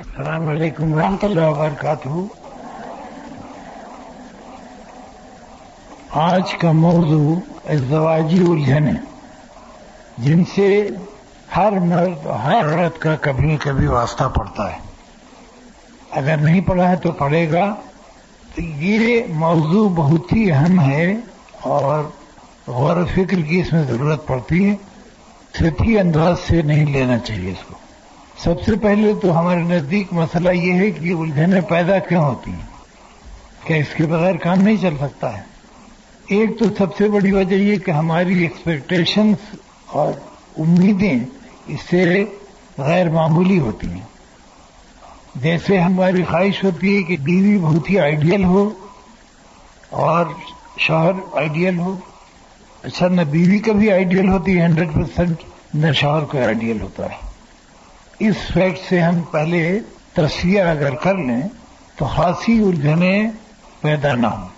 السلام علیکم ورحمۃ اللہ وبرکاتہ۔ آج کا موضوع ازدواجی الجھنیں جن سے ہر مرد ہر عورت کا کبھی کبھی واسطہ پڑتا ہے۔ اگر نہیں پڑھا ہے تو پڑھے گا۔ تو یہ موضوع بہت ہی اہم ہے اور غور و فکر کی اس میں ضرورت پڑتی ہے۔ سطحی انداز سے نہیں لینا چاہیے اس کو۔ سب سے پہلے تو ہمارے نزدیک مسئلہ یہ ہے کہ الجھنیں پیدا کیوں ہوتی ہیں؟ کیا اس کے بغیر کام نہیں چل سکتا ہے؟ ایک تو سب سے بڑی وجہ یہ کہ ہماری ایکسپیکٹیشنس اور امیدیں اس سے غیر معمولی ہوتی ہیں۔ جیسے ہماری خواہش ہوتی ہے کہ بیوی بہت ہی آئیڈیل ہو اور شوہر آئیڈیل ہو۔ اچھا نہ بیوی کا بھی آئیڈیل ہوتی ہے ہنڈریڈ پرسینٹ نہ شوہر کا آئیڈیل ہوتا ہے۔ اس فیکٹ سے ہم پہلے تصویر اگر کر لیں تو خاصی الجھنیں پیدا نہ ہوں۔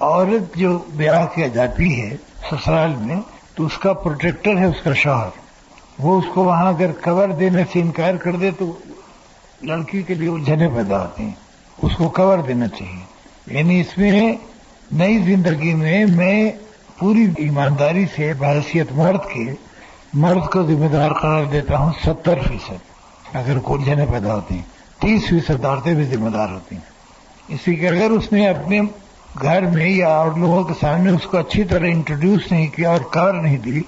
عورت جو بیاہ کیا جاتی ہے سسرال میں تو اس کا پروٹیکٹر ہے، اس کا شوہر۔ وہ اس کو وہاں اگر کور دینے سے انکار کر دے تو لڑکی کے لیے الجھنیں پیدا ہوتی ہیں۔ اس کو کور دینا چاہیے۔ یعنی اس میں نئی زندگی میں میں پوری ایمانداری سے بحثیت مرد کے مرد کو ذمہ دار قرار دیتا ہوں ستر فیصد، اگر الجھنیں پیدا ہوتی ہیں۔ تیس فیصد عورتیں بھی ذمہ دار ہوتی ہیں۔ اسی کہ اگر اس نے اپنے گھر میں یا اور لوگوں کے سامنے اس کو اچھی طرح انٹروڈیوس نہیں کیا اور کور نہیں دی،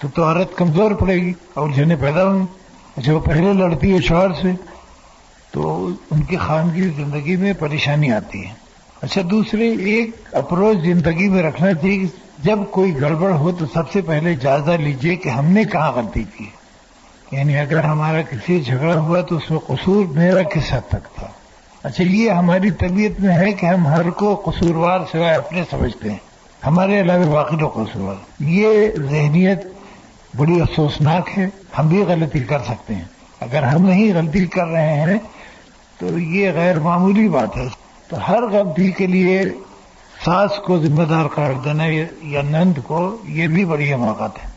تو تو عورت کمزور پڑے گی اور الجھنیں پیدا ہوں اچھا وہ پہلے لڑتی ہے شوہر سے، تو ان کی خانگی زندگی میں پریشانی آتی ہے۔ اچھا دوسرے، ایک اپروچ زندگی میں رکھنا چاہیے جب کوئی گڑبڑ ہو تو سب سے پہلے جائزہ لیجیے کہ ہم نے کہاں غلطی کی یعنی اگر ہمارا کسی جھگڑا ہوا تو اس میں قصور میرا کس حد تک تھا؟ اچھا یہ ہماری طبیعت میں ہے کہ ہم ہر کو قصوروار سوائے اپنے سمجھتے ہیں۔ ہمارے علاوہ باقی لوگ قصوروار یہ ذہنیت بڑی افسوسناک ہے۔ ہم بھی غلطی کر سکتے ہیں۔ اگر ہم نہیں غلطی کر رہے ہیں تو یہ غیر معمولی بات ہے۔ تو ہر غلطی کے لیے ساس کو ذمہ دار قرار دینا یا نند کو یہ بھی بڑی حماقت ہے،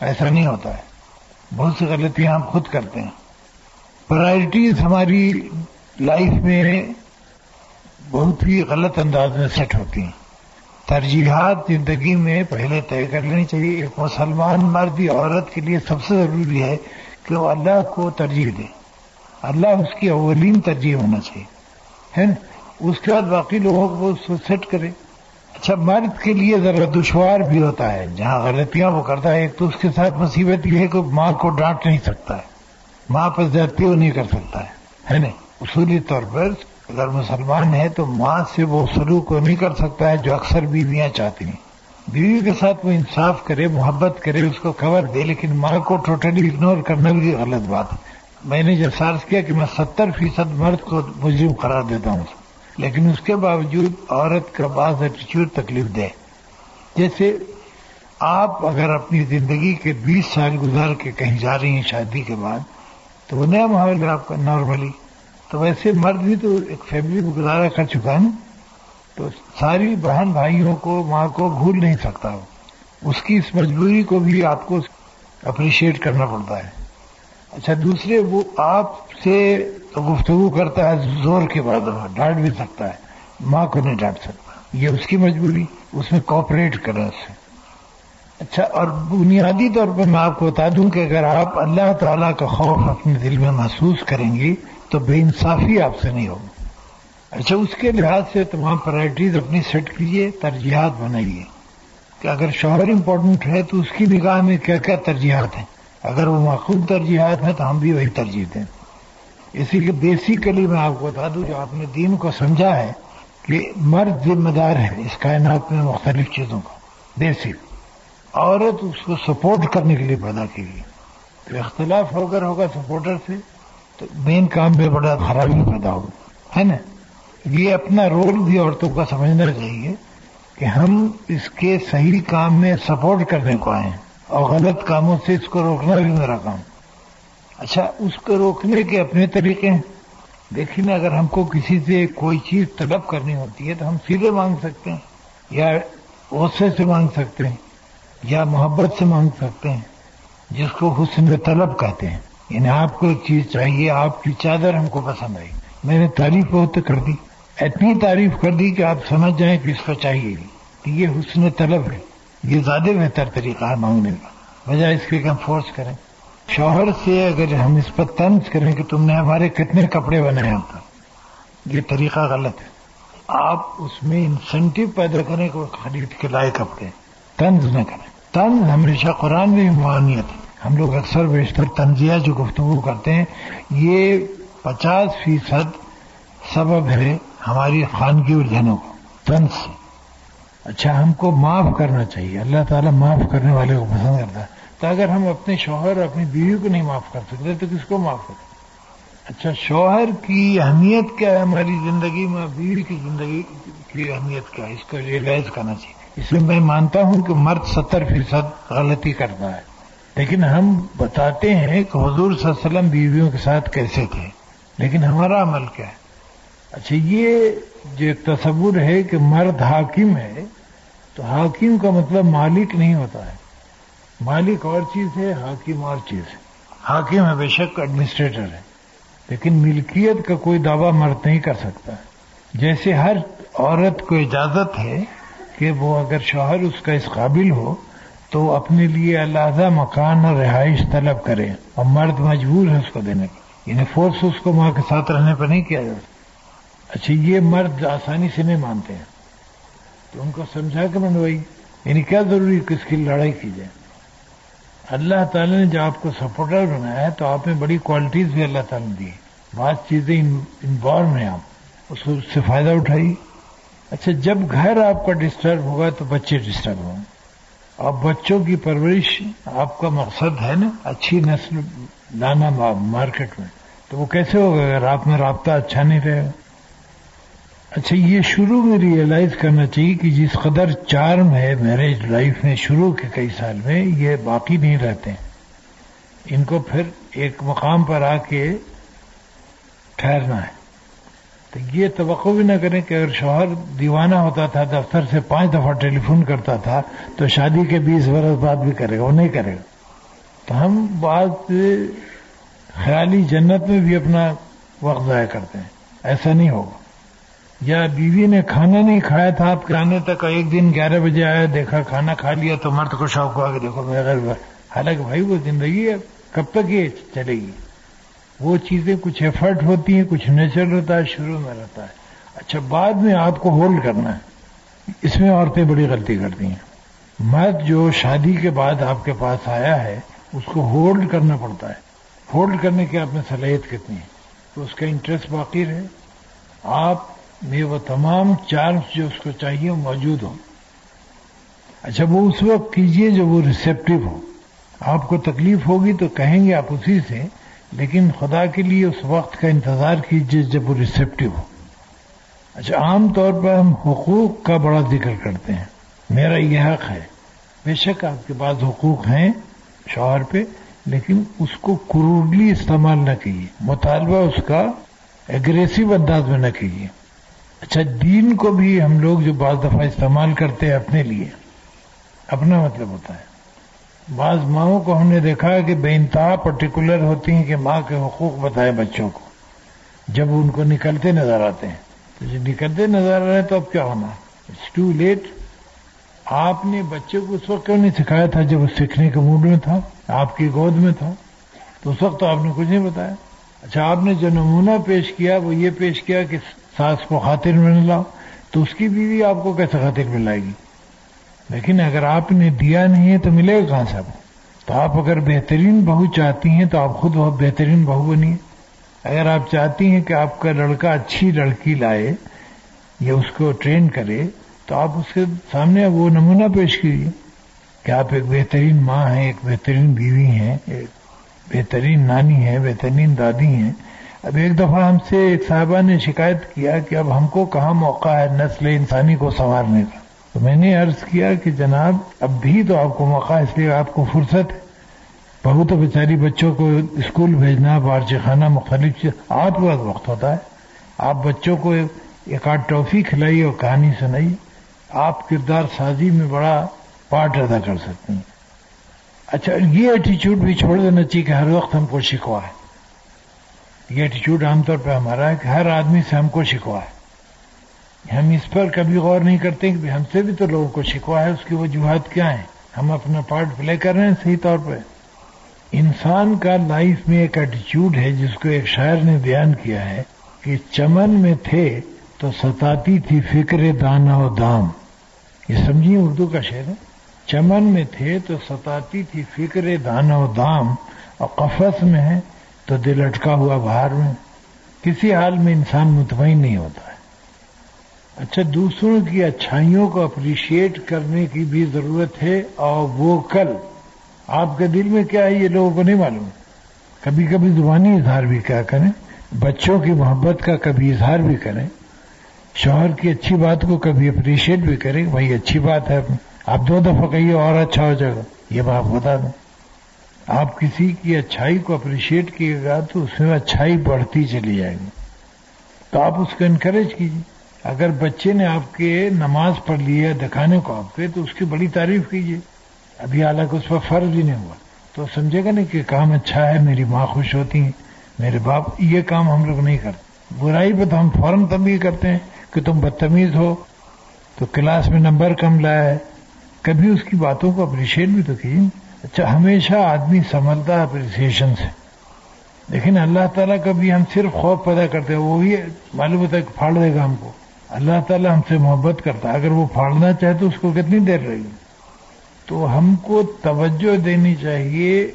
ایسا نہیں ہوتا ہے۔ بہت سی غلطیاں ہم خود کرتے ہیں۔ پرائرٹیز ہماری لائف میں بہت ہی غلط انداز میں سیٹ ہوتی ہیں۔ ترجیحات زندگی میں پہلے طے کر لینی چاہیے۔ ایک مسلمان مرد عورت کے لیے سب سے ضروری ہے کہ وہ اللہ کو ترجیح دے۔ اللہ اس کی اولین ترجیح ہونا چاہیے۔ ہے نا اس کے بعد باقی لوگوں کو سیٹ کرے۔ اچھا مرد کے لیے ذرا دشوار بھی ہوتا ہے۔ جہاں غلطیاں وہ کرتا ہے، ایک تو اس کے ساتھ مصیبت یہ ہے کہ ماں کو ڈانٹ نہیں سکتا ہے۔ ماں پر زیادتی وہ نہیں کر سکتا ہے نا؟ اصولی طور پر اگر مسلمان ہے تو ماں سے وہ سلوک کو نہیں کر سکتا ہے جو اکثر بیویاں چاہتی ہیں۔ بیوی کے ساتھ وہ انصاف کرے، محبت کرے، اس کو کور دے، لیکن ماں کو ٹوٹلی اگنور کرنا بھی غلط بات ہے۔ میں نے جب سارس کیا کہ میں ستر فیصد مرد کو مجرم قرار دیتا ہوں۔ لیکن اس کے باوجود عورت کا بعض ایٹیچیوڈ تکلیف دے۔ جیسے آپ اگر اپنی زندگی کے بیس سال گزار کے کہیں جا رہی ہیں شادی کے بعد، تو وہ نیا ماحول ہے آپ کا نارملی تو ویسے مرد بھی تو ایک فیملی میں گزارا کر چکا ہے تو ساری بہن بھائیوں کو، ماں کو بھول نہیں سکتا۔ وہ اس کی اس مجبوری کو بھی آپ کو اپریشیٹ کرنا پڑتا ہے۔ اچھا دوسرے، وہ آپ سے گفتگو کرتا ہے، زور کے بعد ڈانٹ بھی سکتا ہے۔ ماں کو نہیں ڈانٹ سکتا۔ یہ اس کی مجبوری، اس میں کوپریٹ کریں اس سے۔ اچھا اور بنیادی طور پر میں آپ کو بتا دوں کہ اگر آپ اللہ تعالیٰ کا خوف اپنے دل میں محسوس کریں گی، تو بے انصافی آپ سے نہیں ہوگی۔ اچھا اس کے لحاظ سے تمام پرائرٹیز اپنی سیٹ کیجیے ترجیحات بنائیے۔ کہ اگر شوہر امپورٹنٹ ہے، تو اس کی نگاہ میں کیا کیا ترجیحات ہیں؟ اگر وہ معقول ترجیحات ہیں، تو ہم بھی وہی ترجیح دیں۔ اسی لیے بیسیکلی میں آپ کو بتا دوں، جو آپ نے دین کو سمجھا ہے کہ مرد ذمہ دار ہے اس کائنات میں مختلف چیزوں کا بیسک عورت اس کو سپورٹ کرنے کے لیے پیدا کی گئی۔ تو اختلاف اگر ہوگا سپورٹر سے، تو مین کام میں بڑا خرابی پیدا ہوگا ہے نا؟ یہ اپنا رول بھی عورتوں کا سمجھنا چاہیے کہ ہم اس کے صحیح کام میں سپورٹ کرنے کو آئے ہیں اور غلط کاموں سے اس کو روکنا بھی میرا کام۔ اچھا اس کو روکنے کے اپنے طریقے ہیں؟ دیکھیے نا، اگر ہم کو کسی سے کوئی چیز طلب کرنی ہوتی ہے، تو ہم سیدھے مانگ سکتے ہیں، یا غصے سے مانگ سکتے ہیں، یا محبت سے مانگ سکتے ہیں، جس کو حسن طلب کہتے ہیں۔ یعنی آپ کو ایک چیز چاہیے، آپ کی چادر ہم کو پسند آئی۔ میں نے تعریف بہت کر دی، اتنی تعریف کر دی کہ آپ سمجھ جائیں کہ اس کو چاہیے کہ یہ حسن طلب ہے، یہ زیادہ بہتر طریقہ ہے مانگنے کا۔ بجائے اس کے کہ ہم فورس کریں۔ شوہر سے اگر ہم اس پر طنز کریں کہ تم نے ہمارے کتنے کپڑے بنائے ہوتا یہ طریقہ غلط ہے۔ آپ اس میں انسینٹو پیدا کریں کہ وہ خرید کے لائے کپڑے۔ طنز نہ کریں۔ طنز ہمیشہ قرآن میں معانیت ہے۔ ہم لوگ اکثر بیشتر تنزیہ جو گفتگو کرتے ہیں، یہ پچاس فیصد سبب ہے ہماری خانگی الجھنوں کو۔ طنز سے۔ اچھا ہم کو معاف کرنا چاہیے۔ اللہ تعالیٰ معاف کرنے والے کو پسند کرتا ہے۔ تو اگر ہم اپنے شوہر اپنی بیوی کو نہیں معاف کر سکتے تو کس کو معاف کریں؟ اچھا شوہر کی اہمیت کیا ہے ہماری زندگی میں؟ بیوی کی زندگی کی اہمیت کیا ہے؟ اس کو ریئلائز کرنا چاہیے۔ اس لیے میں مانتا ہوں کہ مرد ستر فیصد غلطی کرتا ہے۔ لیکن ہم بتاتے ہیں کہ حضور صلی اللہ علیہ وسلم بیویوں کے ساتھ کیسے تھے۔ لیکن ہمارا عمل کیا ہے؟ اچھا یہ جو تصور ہے کہ مرد حاکم ہے تو حاکم کا مطلب مالک نہیں ہوتا ہے۔ مالک اور چیز ہے، حاکم اور چیز ہے۔ حاکم ہے، بے شک ایڈمنسٹریٹر ہے۔ لیکن ملکیت کا کوئی دعویٰ مرد نہیں کر سکتا۔ جیسے ہر عورت کو اجازت ہے کہ وہ اگر شوہر اس کا اس قابل ہو، تو اپنے لیے علیحدہ مکان اور رہائش طلب کرے اور مرد مجبور ہے اس کو دینے کا یعنی فورس اس کو ماں کے ساتھ رہنے پر نہیں کیا جاتا اچھا یہ مرد آسانی سے نہیں مانتے ہیں۔ تو ان کو سمجھا کے منوائی یعنی کیا ضروری کس کی لڑائی کی جائے؟ اللہ تعالی نے جو آپ کو سپورٹر بنایا ہے تو آپ میں بڑی کوالٹیز بھی اللہ تعالی نے دی بعض چیزیں انوالو ہیں آپ۔ اس کو سے فائدہ اٹھائی۔ اچھا جب گھر آپ کا ڈسٹرب ہوگا تو بچے ڈسٹرب ہوں۔ اور بچوں کی پرورش، آپ کا مقصد ہے نا، اچھی نسل لانا مارکیٹ میں۔ تو وہ کیسے ہوگا اگر آپ میں رابطہ اچھا نہیں رہے؟ گا اچھا یہ شروع میں ریئلائز کرنا چاہیے کہ جس قدر چارم ہے میرج لائف میں شروع کے کئی سال میں یہ باقی نہیں رہتے ان کو پھر ایک مقام پر آ کے ٹھہرنا ہے۔ تو یہ توقع بھی نہ کریں کہ اگر شوہر دیوانہ ہوتا تھا، دفتر سے پانچ دفعہ ٹیلی فون کرتا تھا، تو شادی کے بیس برس بعد بھی کرے گا، وہ نہیں کرے گا۔ تو ہم بعض خیالی جنت میں بھی اپنا وقت ضائع کرتے ہیں۔ ایسا نہیں ہوگا۔ یا بیوی نے کھانا نہیں کھایا تھا، آپ کے آنے تک ایک دن گیارہ بجے آیا، دیکھا کھانا کھا لیا تو مرد کو شوق ہوا کہ دیکھو میرا حالانکہ بھائی وہ زندگی ہے، کب تک یہ چلے گی؟ وہ چیزیں کچھ ایفرٹ ہوتی ہیں، کچھ نیچرل ہوتا ہے، شروع میں رہتا ہے۔ اچھا بعد میں آپ کو ہولڈ کرنا ہے۔ اس میں عورتیں بڑی غلطی کرتی ہیں۔ مرد جو شادی کے بعد آپ کے پاس آیا ہے، اس کو ہولڈ کرنا پڑتا ہے۔ ہولڈ کرنے کی آپ میں صلاحیت کتنی ہے؟ تو اس کا انٹرسٹ باقی رہے۔ آپ میں وہ تمام چارمس جو اس کو چاہیے وہ موجود ہوں۔ اچھا وہ اس وقت کیجیے جو وہ ریسپٹیو ہو آپ کو تکلیف ہوگی تو کہیں گے آپ اسی سے، لیکن خدا کے لیے اس وقت کا انتظار کیجیے جب وہ ریسپٹیو ہو اچھا عام طور پر ہم حقوق کا بڑا ذکر کرتے ہیں۔ میرا یہ حق ہے۔ بے شک آپ کے پاس حقوق ہیں شوہر پہ، لیکن اس کو کروڈلی استعمال نہ کیجیے مطالبہ اس کا ایگریسو انداز میں نہ کیجیے اچھا دین کو بھی ہم لوگ جو بعض دفعہ استعمال کرتے ہیں اپنے لیے، اپنا مطلب ہوتا ہے۔ بعض ماؤں کو ہم نے دیکھا ہے کہ بے انتہا پرٹیکولر ہوتی ہیں کہ ماں کے حقوق بتائے بچوں کو۔ جب ان کو نکلتے نظر آتے ہیں، تو جب نکلتے نظر آ رہے ہیں تو اب کیا ہونا؟ اٹس ٹو لیٹ آپ نے بچے کو اس وقت کیوں نہیں سکھایا تھا جب وہ سیکھنے کے موڈ میں تھا؟ آپ کی گود میں تھا۔ تو اس وقت تو آپ نے کچھ نہیں بتایا۔ اچھا آپ نے جو نمونہ پیش کیا، وہ یہ پیش کیا کہ ساس کو خاطر میں نہ لاؤ تو اس کی بیوی آپ کو کیسے خاطر میں لائے گی؟ لیکن اگر آپ نے دیا نہیں ہے تو ملے گا کہاں سے آپ تو آپ اگر بہترین بہو چاہتی ہیں تو آپ خود بہت بہترین بہو بنیے اگر آپ چاہتی ہیں کہ آپ کا لڑکا اچھی لڑکی لائے یا اس کو ٹرین کرے، تو آپ اس کے سامنے وہ نمونہ پیش کیجیے۔ کہ آپ ایک بہترین ماں ہیں، ایک بہترین بیوی ہیں، ایک بہترین نانی ہے بہترین دادی ہیں۔ اب ایک دفعہ ہم سے ایک صاحبہ نے شکایت کیا کہ اب ہم کو کہاں موقع ہے نسل انسانی کو سنوارنے کا؟ تو میں نے عرض کیا کہ جناب، اب بھی تو آپ کو موقع اس لیے آپ کو فرصت ہے۔ بہت تو بیچاری بچوں کو اسکول بھیجنا، بارچی خانہ مختلف چیز آپ کو وقت ہوتا ہے۔ آپ بچوں کو ایک آدھ ٹافی کھلائیے اور کہانی سنائیے۔ آپ کردار سازی میں بڑا پارٹ ادا کر سکتے ہیں۔ اچھا یہ ایٹیچیوڈ بھی چھوڑ دینا چاہیے کہ ہر وقت ہم کو شکوا ہے۔ یہ ایٹیچیوڈ عام طور پہ ہمارا ہے کہ ہر آدمی سے ہم کو شکوا ہے۔ ہم اس پر کبھی غور نہیں کرتے کہ ہم سے بھی تو لوگوں کو شکوا ہے، اس کی وجوہات کیا ہیں؟ ہم اپنا پارٹ پلے کر رہے ہیں صحیح طور پہ۔ انسان کا لائف میں ایک ایٹیچیوڈ ہے، جس کو ایک شاعر نے بیان کیا ہے کہ چمن میں تھے تو ستاتی تھی فکر دانا و دام۔ یہ سمجھیے اردو کا شعر ہے۔ چمن میں تھے تو ستاتی تھی فکر دانا و دام۔ اور قفس میں ہے تو دل اٹکا ہوا باہر میں۔ کسی حال میں انسان مطمئن نہیں ہوتا ہے۔ اچھا دوسروں کی اچھائیوں کو اپریشیٹ کرنے کی بھی ضرورت ہے اور وہ کل۔ آپ کے دل میں کیا ہے یہ لوگوں کو نہیں معلوم۔ کبھی کبھی زبانی اظہار بھی کیا کریں۔ بچوں کی محبت کا کبھی اظہار بھی کریں۔ شوہر کی اچھی بات کو کبھی اپریشیٹ بھی کریں۔ بھائی اچھی بات ہے۔ آپ دو دفعہ کہیے اور اچھا ہو جائے گا۔ یہ بات بتا دیں۔ آپ کسی کی اچھائی کو اپریشیٹ کیے گا تو اس میں اچھائی بڑھتی چلی جائے گی۔ تو آپ اس کو انکریج کیجیے۔ اگر بچے نے آپ کے نماز پڑھ لی ہے، دکھانے کو آپ کے، تو اس کی بڑی تعریف کیجیے۔ ابھی حالانکہ اس پر فرض ہی نہیں ہوا۔ تو سمجھے گا نہیں کہ کام اچھا ہے، میری ماں خوش ہوتی ہیں، میرے باپ یہ کام ہم لوگ نہیں کرتے۔ برائی پہ تو ہم فوراً تبھی کرتے ہیں کہ تم بدتمیز ہو۔ تو کلاس میں نمبر کم لایا ہے کبھی اس کی باتوں کو اپریشیٹ بھی تو کیجیے۔ اچھا ہمیشہ آدمی سنبھلتا ہے اپریسیشن سے۔ لیکن اللہ تعالیٰ کا بھی ہم صرف خوف پیدا کرتے ہیں، وہی معلوم ہوتا ہے کہ پھاڑ دے گا ہم کو۔ اللہ تعالیٰ ہم سے محبت کرتا ہے، اگر وہ پھاڑنا چاہے تو اس کو کتنی دیر رہے گی؟ تو ہم کو توجہ دینی چاہیے۔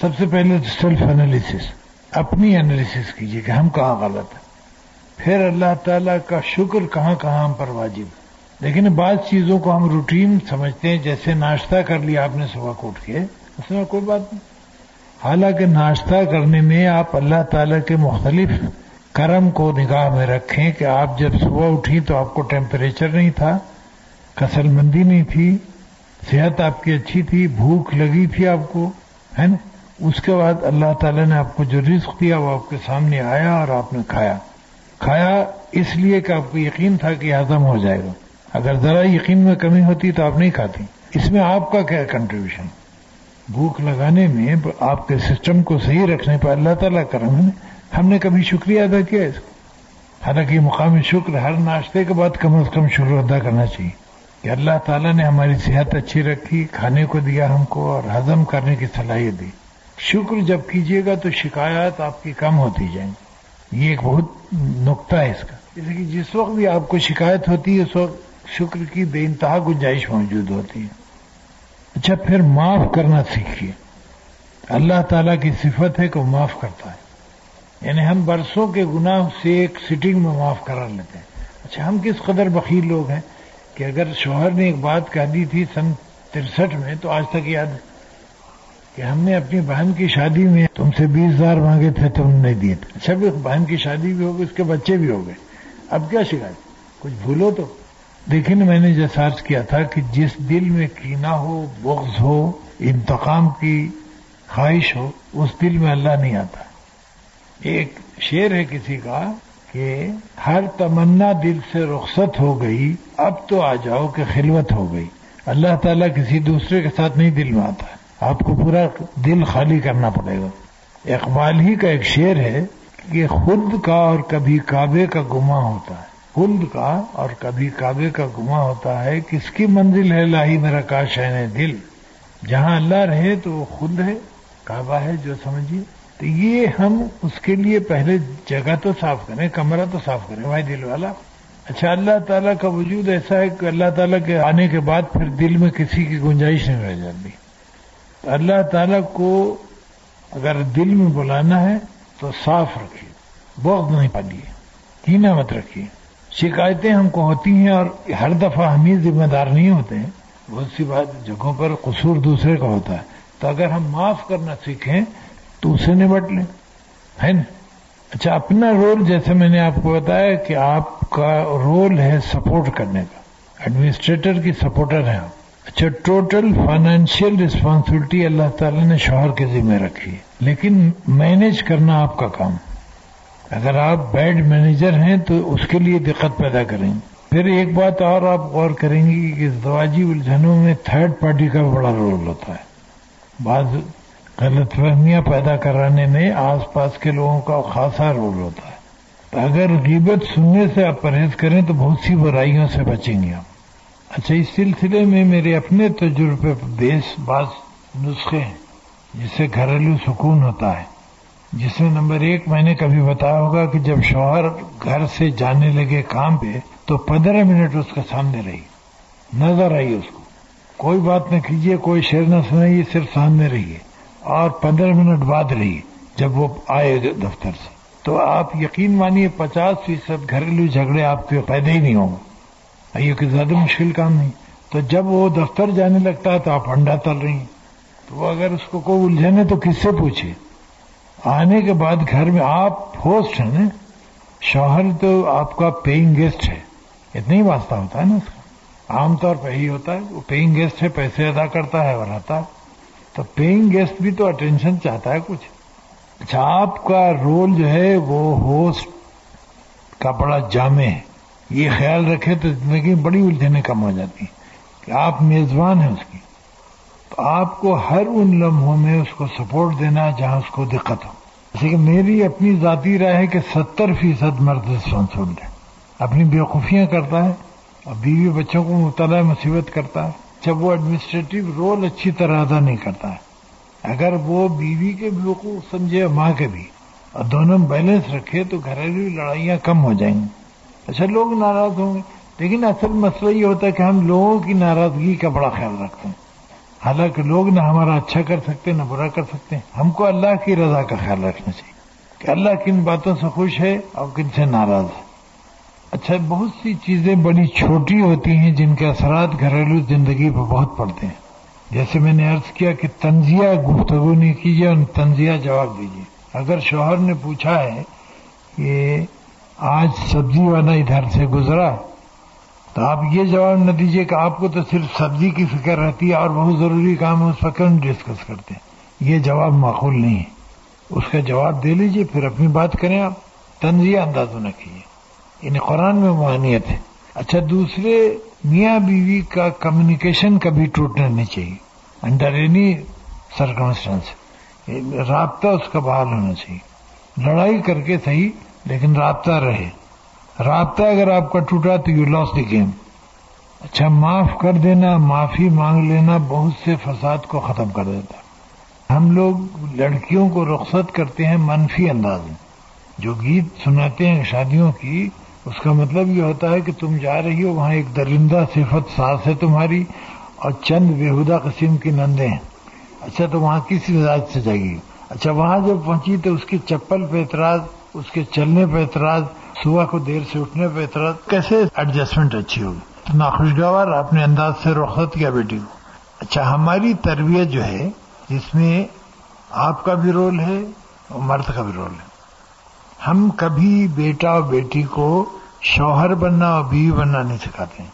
سب سے پہلے سیلف انالیسس اپنی انالیسس کیجیے کہ ہم کہاں غلط ہیں۔ پھر اللہ تعالیٰ کا شکر کہاں کہاں ہم پر واجب لیکن بعض چیزوں کو ہم روٹین سمجھتے ہیں، جیسے ناشتہ کر لیا آپ نے صبح کو اٹھ کے، اس میں کوئی بات نہیں۔ حالانکہ ناشتہ کرنے میں آپ اللہ تعالیٰ کے مختلف کرم کو نگاہ میں رکھیں کہ آپ جب صبح اٹھی تو آپ کو ٹیمپریچر نہیں تھا کسل مندی نہیں تھی، صحت آپ کی اچھی تھی، بھوک لگی تھی آپ کو، ہے نا؟ اس کے بعد اللہ تعالیٰ نے آپ کو جو رزق دیا وہ آپ کے سامنے آیا اور آپ نے کھایا۔ کھایا اس لیے کہ آپ کو یقین تھا کہ ہضم ہو جائے گا۔ اگر ذرا یقین میں کمی ہوتی تو آپ نہیں کھاتی۔ اس میں آپ کا کیا کنٹریبیوشن بھوک لگانے میں آپ کے سسٹم کو صحیح رکھنے پر اللہ تعالیٰ کرم ہے۔ ہم نے کبھی شکریہ ادا کیا اس کو؟ حالانکہ مقامی شکر ہر ناشتے کے بعد کم از کم شکر ادا کرنا چاہیے۔ کہ اللہ تعالیٰ نے ہماری صحت اچھی رکھی، کھانے کو دیا ہم کو اور ہضم کرنے کی صلاحیت دی۔ شکر جب کیجیے گا تو شکایات آپ کی کم ہوتی جائیں گی۔ یہ ایک بہت نقطہ ہے اس کا۔ جیسے کہ جس وقت بھی آپ کو شکایت ہوتی ہے، اس وقت شکر کی بے انتہا گنجائش موجود ہوتی ہے اچھا پھر معاف کرنا سیکھیے۔ اللہ تعالیٰ کی صفت ہے کہ وہ معاف کرتا ہے۔ یعنی ہم برسوں کے گناہ سے ایک سٹنگ میں معاف کرا لیتے ہیں۔ اچھا ہم کس قدر بخیل لوگ ہیں کہ اگر شوہر نے ایک بات کہہ دی تھی سن ترسٹھ میں، تو آج تک یاد ہے کہ ہم نے اپنی بہن کی شادی میں تم سے بیس ہزار مانگے تھے تم نے نہیں دیے تھے۔ اچھا بھی بہن کی شادی بھی ہو گئی، اس کے بچے بھی ہو گئے۔ اب کیا شکایت؟ کچھ بھولو تو۔ دیکھیں میں نے جیسا عرض کیا تھا کہ جس دل میں کینا ہو، بغض ہو، انتقام کی خواہش ہو، اس دل میں اللہ نہیں آتا۔ ایک شعر ہے کسی کا کہ ہر تمنا دل سے رخصت ہو گئی، اب تو آ جاؤ کہ خلوت ہو گئی۔ اللہ تعالیٰ کسی دوسرے کے ساتھ نہیں دل میں آتا۔ ہے آپ کو پورا دل خالی کرنا پڑے گا۔ اقبال ہی کا ایک شعر ہے کہ خود کا اور کبھی کعبے کا گما ہوتا ہے۔ خود کا اور کبھی کعبے کا گما ہوتا ہے، کس کی منزل ہے لاہی میرا کاش ہے دل؟ جہاں اللہ رہے تو وہ خود ہے، کعبہ ہے جو سمجھیے۔ تو یہ ہم اس کے لیے پہلے جگہ تو صاف کریں، کمرہ تو صاف کریں بھائی دل والا۔ اچھا اللہ تعالیٰ کا وجود ایسا ہے کہ اللہ تعالیٰ کے آنے کے بعد پھر دل میں کسی کی گنجائش نہیں رہ جاتی۔ اللہ تعالیٰ کو اگر دل میں بلانا ہے تو صاف رکھیے بہت نہیں پالیے کینا مت رکھیے۔ شکایتیں ہم کو ہوتی ہیں اور ہر دفعہ ہم ہی ذمہ دار نہیں ہوتے ہیں۔ بہت سی بات جگہوں پر قصور دوسرے کا ہوتا ہے۔ تو اگر ہم معاف کرنا سیکھیں تو اسے نبٹ لیں۔ ہے نا؟ اچھا اپنا رول جیسے میں نے آپ کو بتایا کہ آپ کا رول ہے سپورٹ کرنے کا۔ ایڈمنسٹریٹر کی سپورٹر ہیں آپ۔ اچھا ٹوٹل فائنینشیل ریسپانسبلٹی اللہ تعالی نے شوہر کے ذمہ رکھی ہے۔ لیکن مینج کرنا آپ کا کام۔ ہے اگر آپ بیڈ مینیجر ہیں تو اس کے لیے دقت پیدا کریں۔ گے پھر ایک بات اور آپ غور کریں گی کہ زواجی الجھنوں میں تھرڈ پارٹی کا بڑا رول ہوتا ہے۔ بعض غلط فہمیاں پیدا کرانے میں آس پاس کے لوگوں کا خاصا رول ہوتا ہے۔ تو اگر غیبت سننے سے آپ پرہیز کریں تو بہت سی برائیوں سے بچیں گے آپ۔ اچھا اس سلسلے میں میرے اپنے تجربے بیس بعض نسخے ہیں، جس سے گھریلو سکون ہوتا ہے۔ جس میں نمبر ایک میں نے کبھی بتایا ہوگا کہ جب شوہر گھر سے جانے لگے کام پہ، تو پندرہ منٹ اس کے سامنے رہی۔ نظر آئی اس کو۔ کوئی بات نہ کیجیے کوئی شیر نہ سنائیے، صرف سامنے رہیے۔ اور پندرہ منٹ بعد رہیے جب وہ آئے دفتر سے۔ تو آپ یقین مانیے، پچاس فیصد گھریلو جھگڑے آپ کے پیدا ہی نہیں ہوں گے۔ یہ کہ زیادہ مشکل کام نہیں۔ تو جب وہ دفتر جانے لگتا ہے تو آپ انڈا تل رہی ہیں۔ تو وہ اگر اس کو کوئی الجھن تو کس سے پوچھے؟ آنے کے بعد گھر میں آپ ہوسٹ ہیں نا، شوہر تو آپ کا پیئنگ گیسٹ ہے۔ اتنا ہی واسطہ ہوتا ہے نا اس کا۔ عام طور پہ یہی ہوتا ہے، وہ پیئنگ گیسٹ ہے پیسے ادا کرتا ہے اور آتا ہے۔ تو پیئنگ گیسٹ بھی تو اٹینشن چاہتا ہے کچھ۔ اچھا آپ کا رول جو ہے وہ ہوسٹ کا بڑا جامع ہے۔ یہ خیال رکھے تو زندگی بڑی الجھنیں کم ہو جاتی ہیں۔ کہ آپ میزبان ہیں اس کی۔ تو آپ کو ہر ان لمحوں میں اس کو سپورٹ دینا جہاں اس کو دقت ہو۔ جیسے کہ میری اپنی ذاتی رائے ہے کہ ستر فیصد مرد رسپانسبل ہے اپنی بیوقوفیاں کرتا ہے اور بیوی بچوں کو مبتلا مصیبت کرتا ہے۔ جب وہ ایڈمنسٹریٹو رول اچھی طرح ادا نہیں کرتا ہے۔ اگر وہ بیوی کے بیوقوف سمجھے ماں کے بھی اور دونوں بیلنس رکھے تو گھریلو لڑائیاں کم ہو جائیں گی۔ اچھا لوگ ناراض ہوں گے۔ لیکن اصل مسئلہ یہ ہوتا ہے کہ ہم لوگوں کی ناراضگی کا بڑا خیال رکھتے ہیں۔ حالانکہ لوگ نہ ہمارا اچھا کر سکتے، نہ برا کر سکتے۔ ہم کو اللہ کی رضا کا خیال رکھنا چاہیے کہ اللہ کن باتوں سے خوش ہے اور کن سے ناراض ہے۔ اچھا بہت سی چیزیں بڑی چھوٹی ہوتی ہیں جن کے اثرات گھریلو زندگی پہ بہت پڑتے ہیں۔ جیسے میں نے عرض کیا کہ تنزیہ گفتگو نہیں کیجیے اور تنزیہ جواب دیجیے اگر شوہر نے پوچھا ہے کہ آج سبزی والا ادھر سے گزرا تو آپ یہ جواب نہ دیجیے کہ آپ کو تو صرف سبزی کی فکر رہتی ہے اور بہت ضروری کام ہے، اس پر کیوں ڈسکس کرتے؟ ہیں یہ جواب معقول نہیں ہے۔ اس کا جواب دے لیجیے پھر اپنی بات کریں آپ۔ تنزیہ انداز نہ کیجیے یعنی قرآن میں معانیت ہے۔ اچھا دوسرے، میاں بیوی کا کمیونیکیشن کبھی ٹوٹنا نہیں چاہیے۔ انڈر اینی سرکمسٹانس رابطہ اس کا بحال ہونا چاہیے۔ لڑائی کر کے صحیح، لیکن رابطہ رہے۔ رابطہ اگر آپ کا ٹوٹا تو یو لاس دی گیم اچھا معاف کر دینا، معافی مانگ لینا بہت سے فساد کو ختم کر دیتا ہم لوگ لڑکیوں کو رخصت کرتے ہیں منفی انداز میں۔ جو گیت سناتے ہیں شادیوں کی، اس کا مطلب یہ ہوتا ہے کہ تم جا رہی ہو، وہاں ایک درندہ صفت ساس ہے تمہاری اور چند بےحدہ قسم کی نندے ہیں۔ اچھا تو وہاں کس مزاج سے جائے گی؟ اچھا وہاں جب پہنچی تو اس کی چپل پہ اعتراض، اس کے چلنے پہ اعتراض صبح کو دیر سے اٹھنے پہ اعتراض، کیسے ایڈجسٹمنٹ اچھی ہوگی؟ ناخوشگوار اپنے انداز سے رخصت کیا بیٹی کو۔ اچھا ہماری تربیت جو ہے جس میں آپ کا بھی رول ہے اور مرد کا بھی رول ہے۔ ہم کبھی بیٹا اور بیٹی کو شوہر بننا اور بیوی بننا نہیں سکھاتے ہیں۔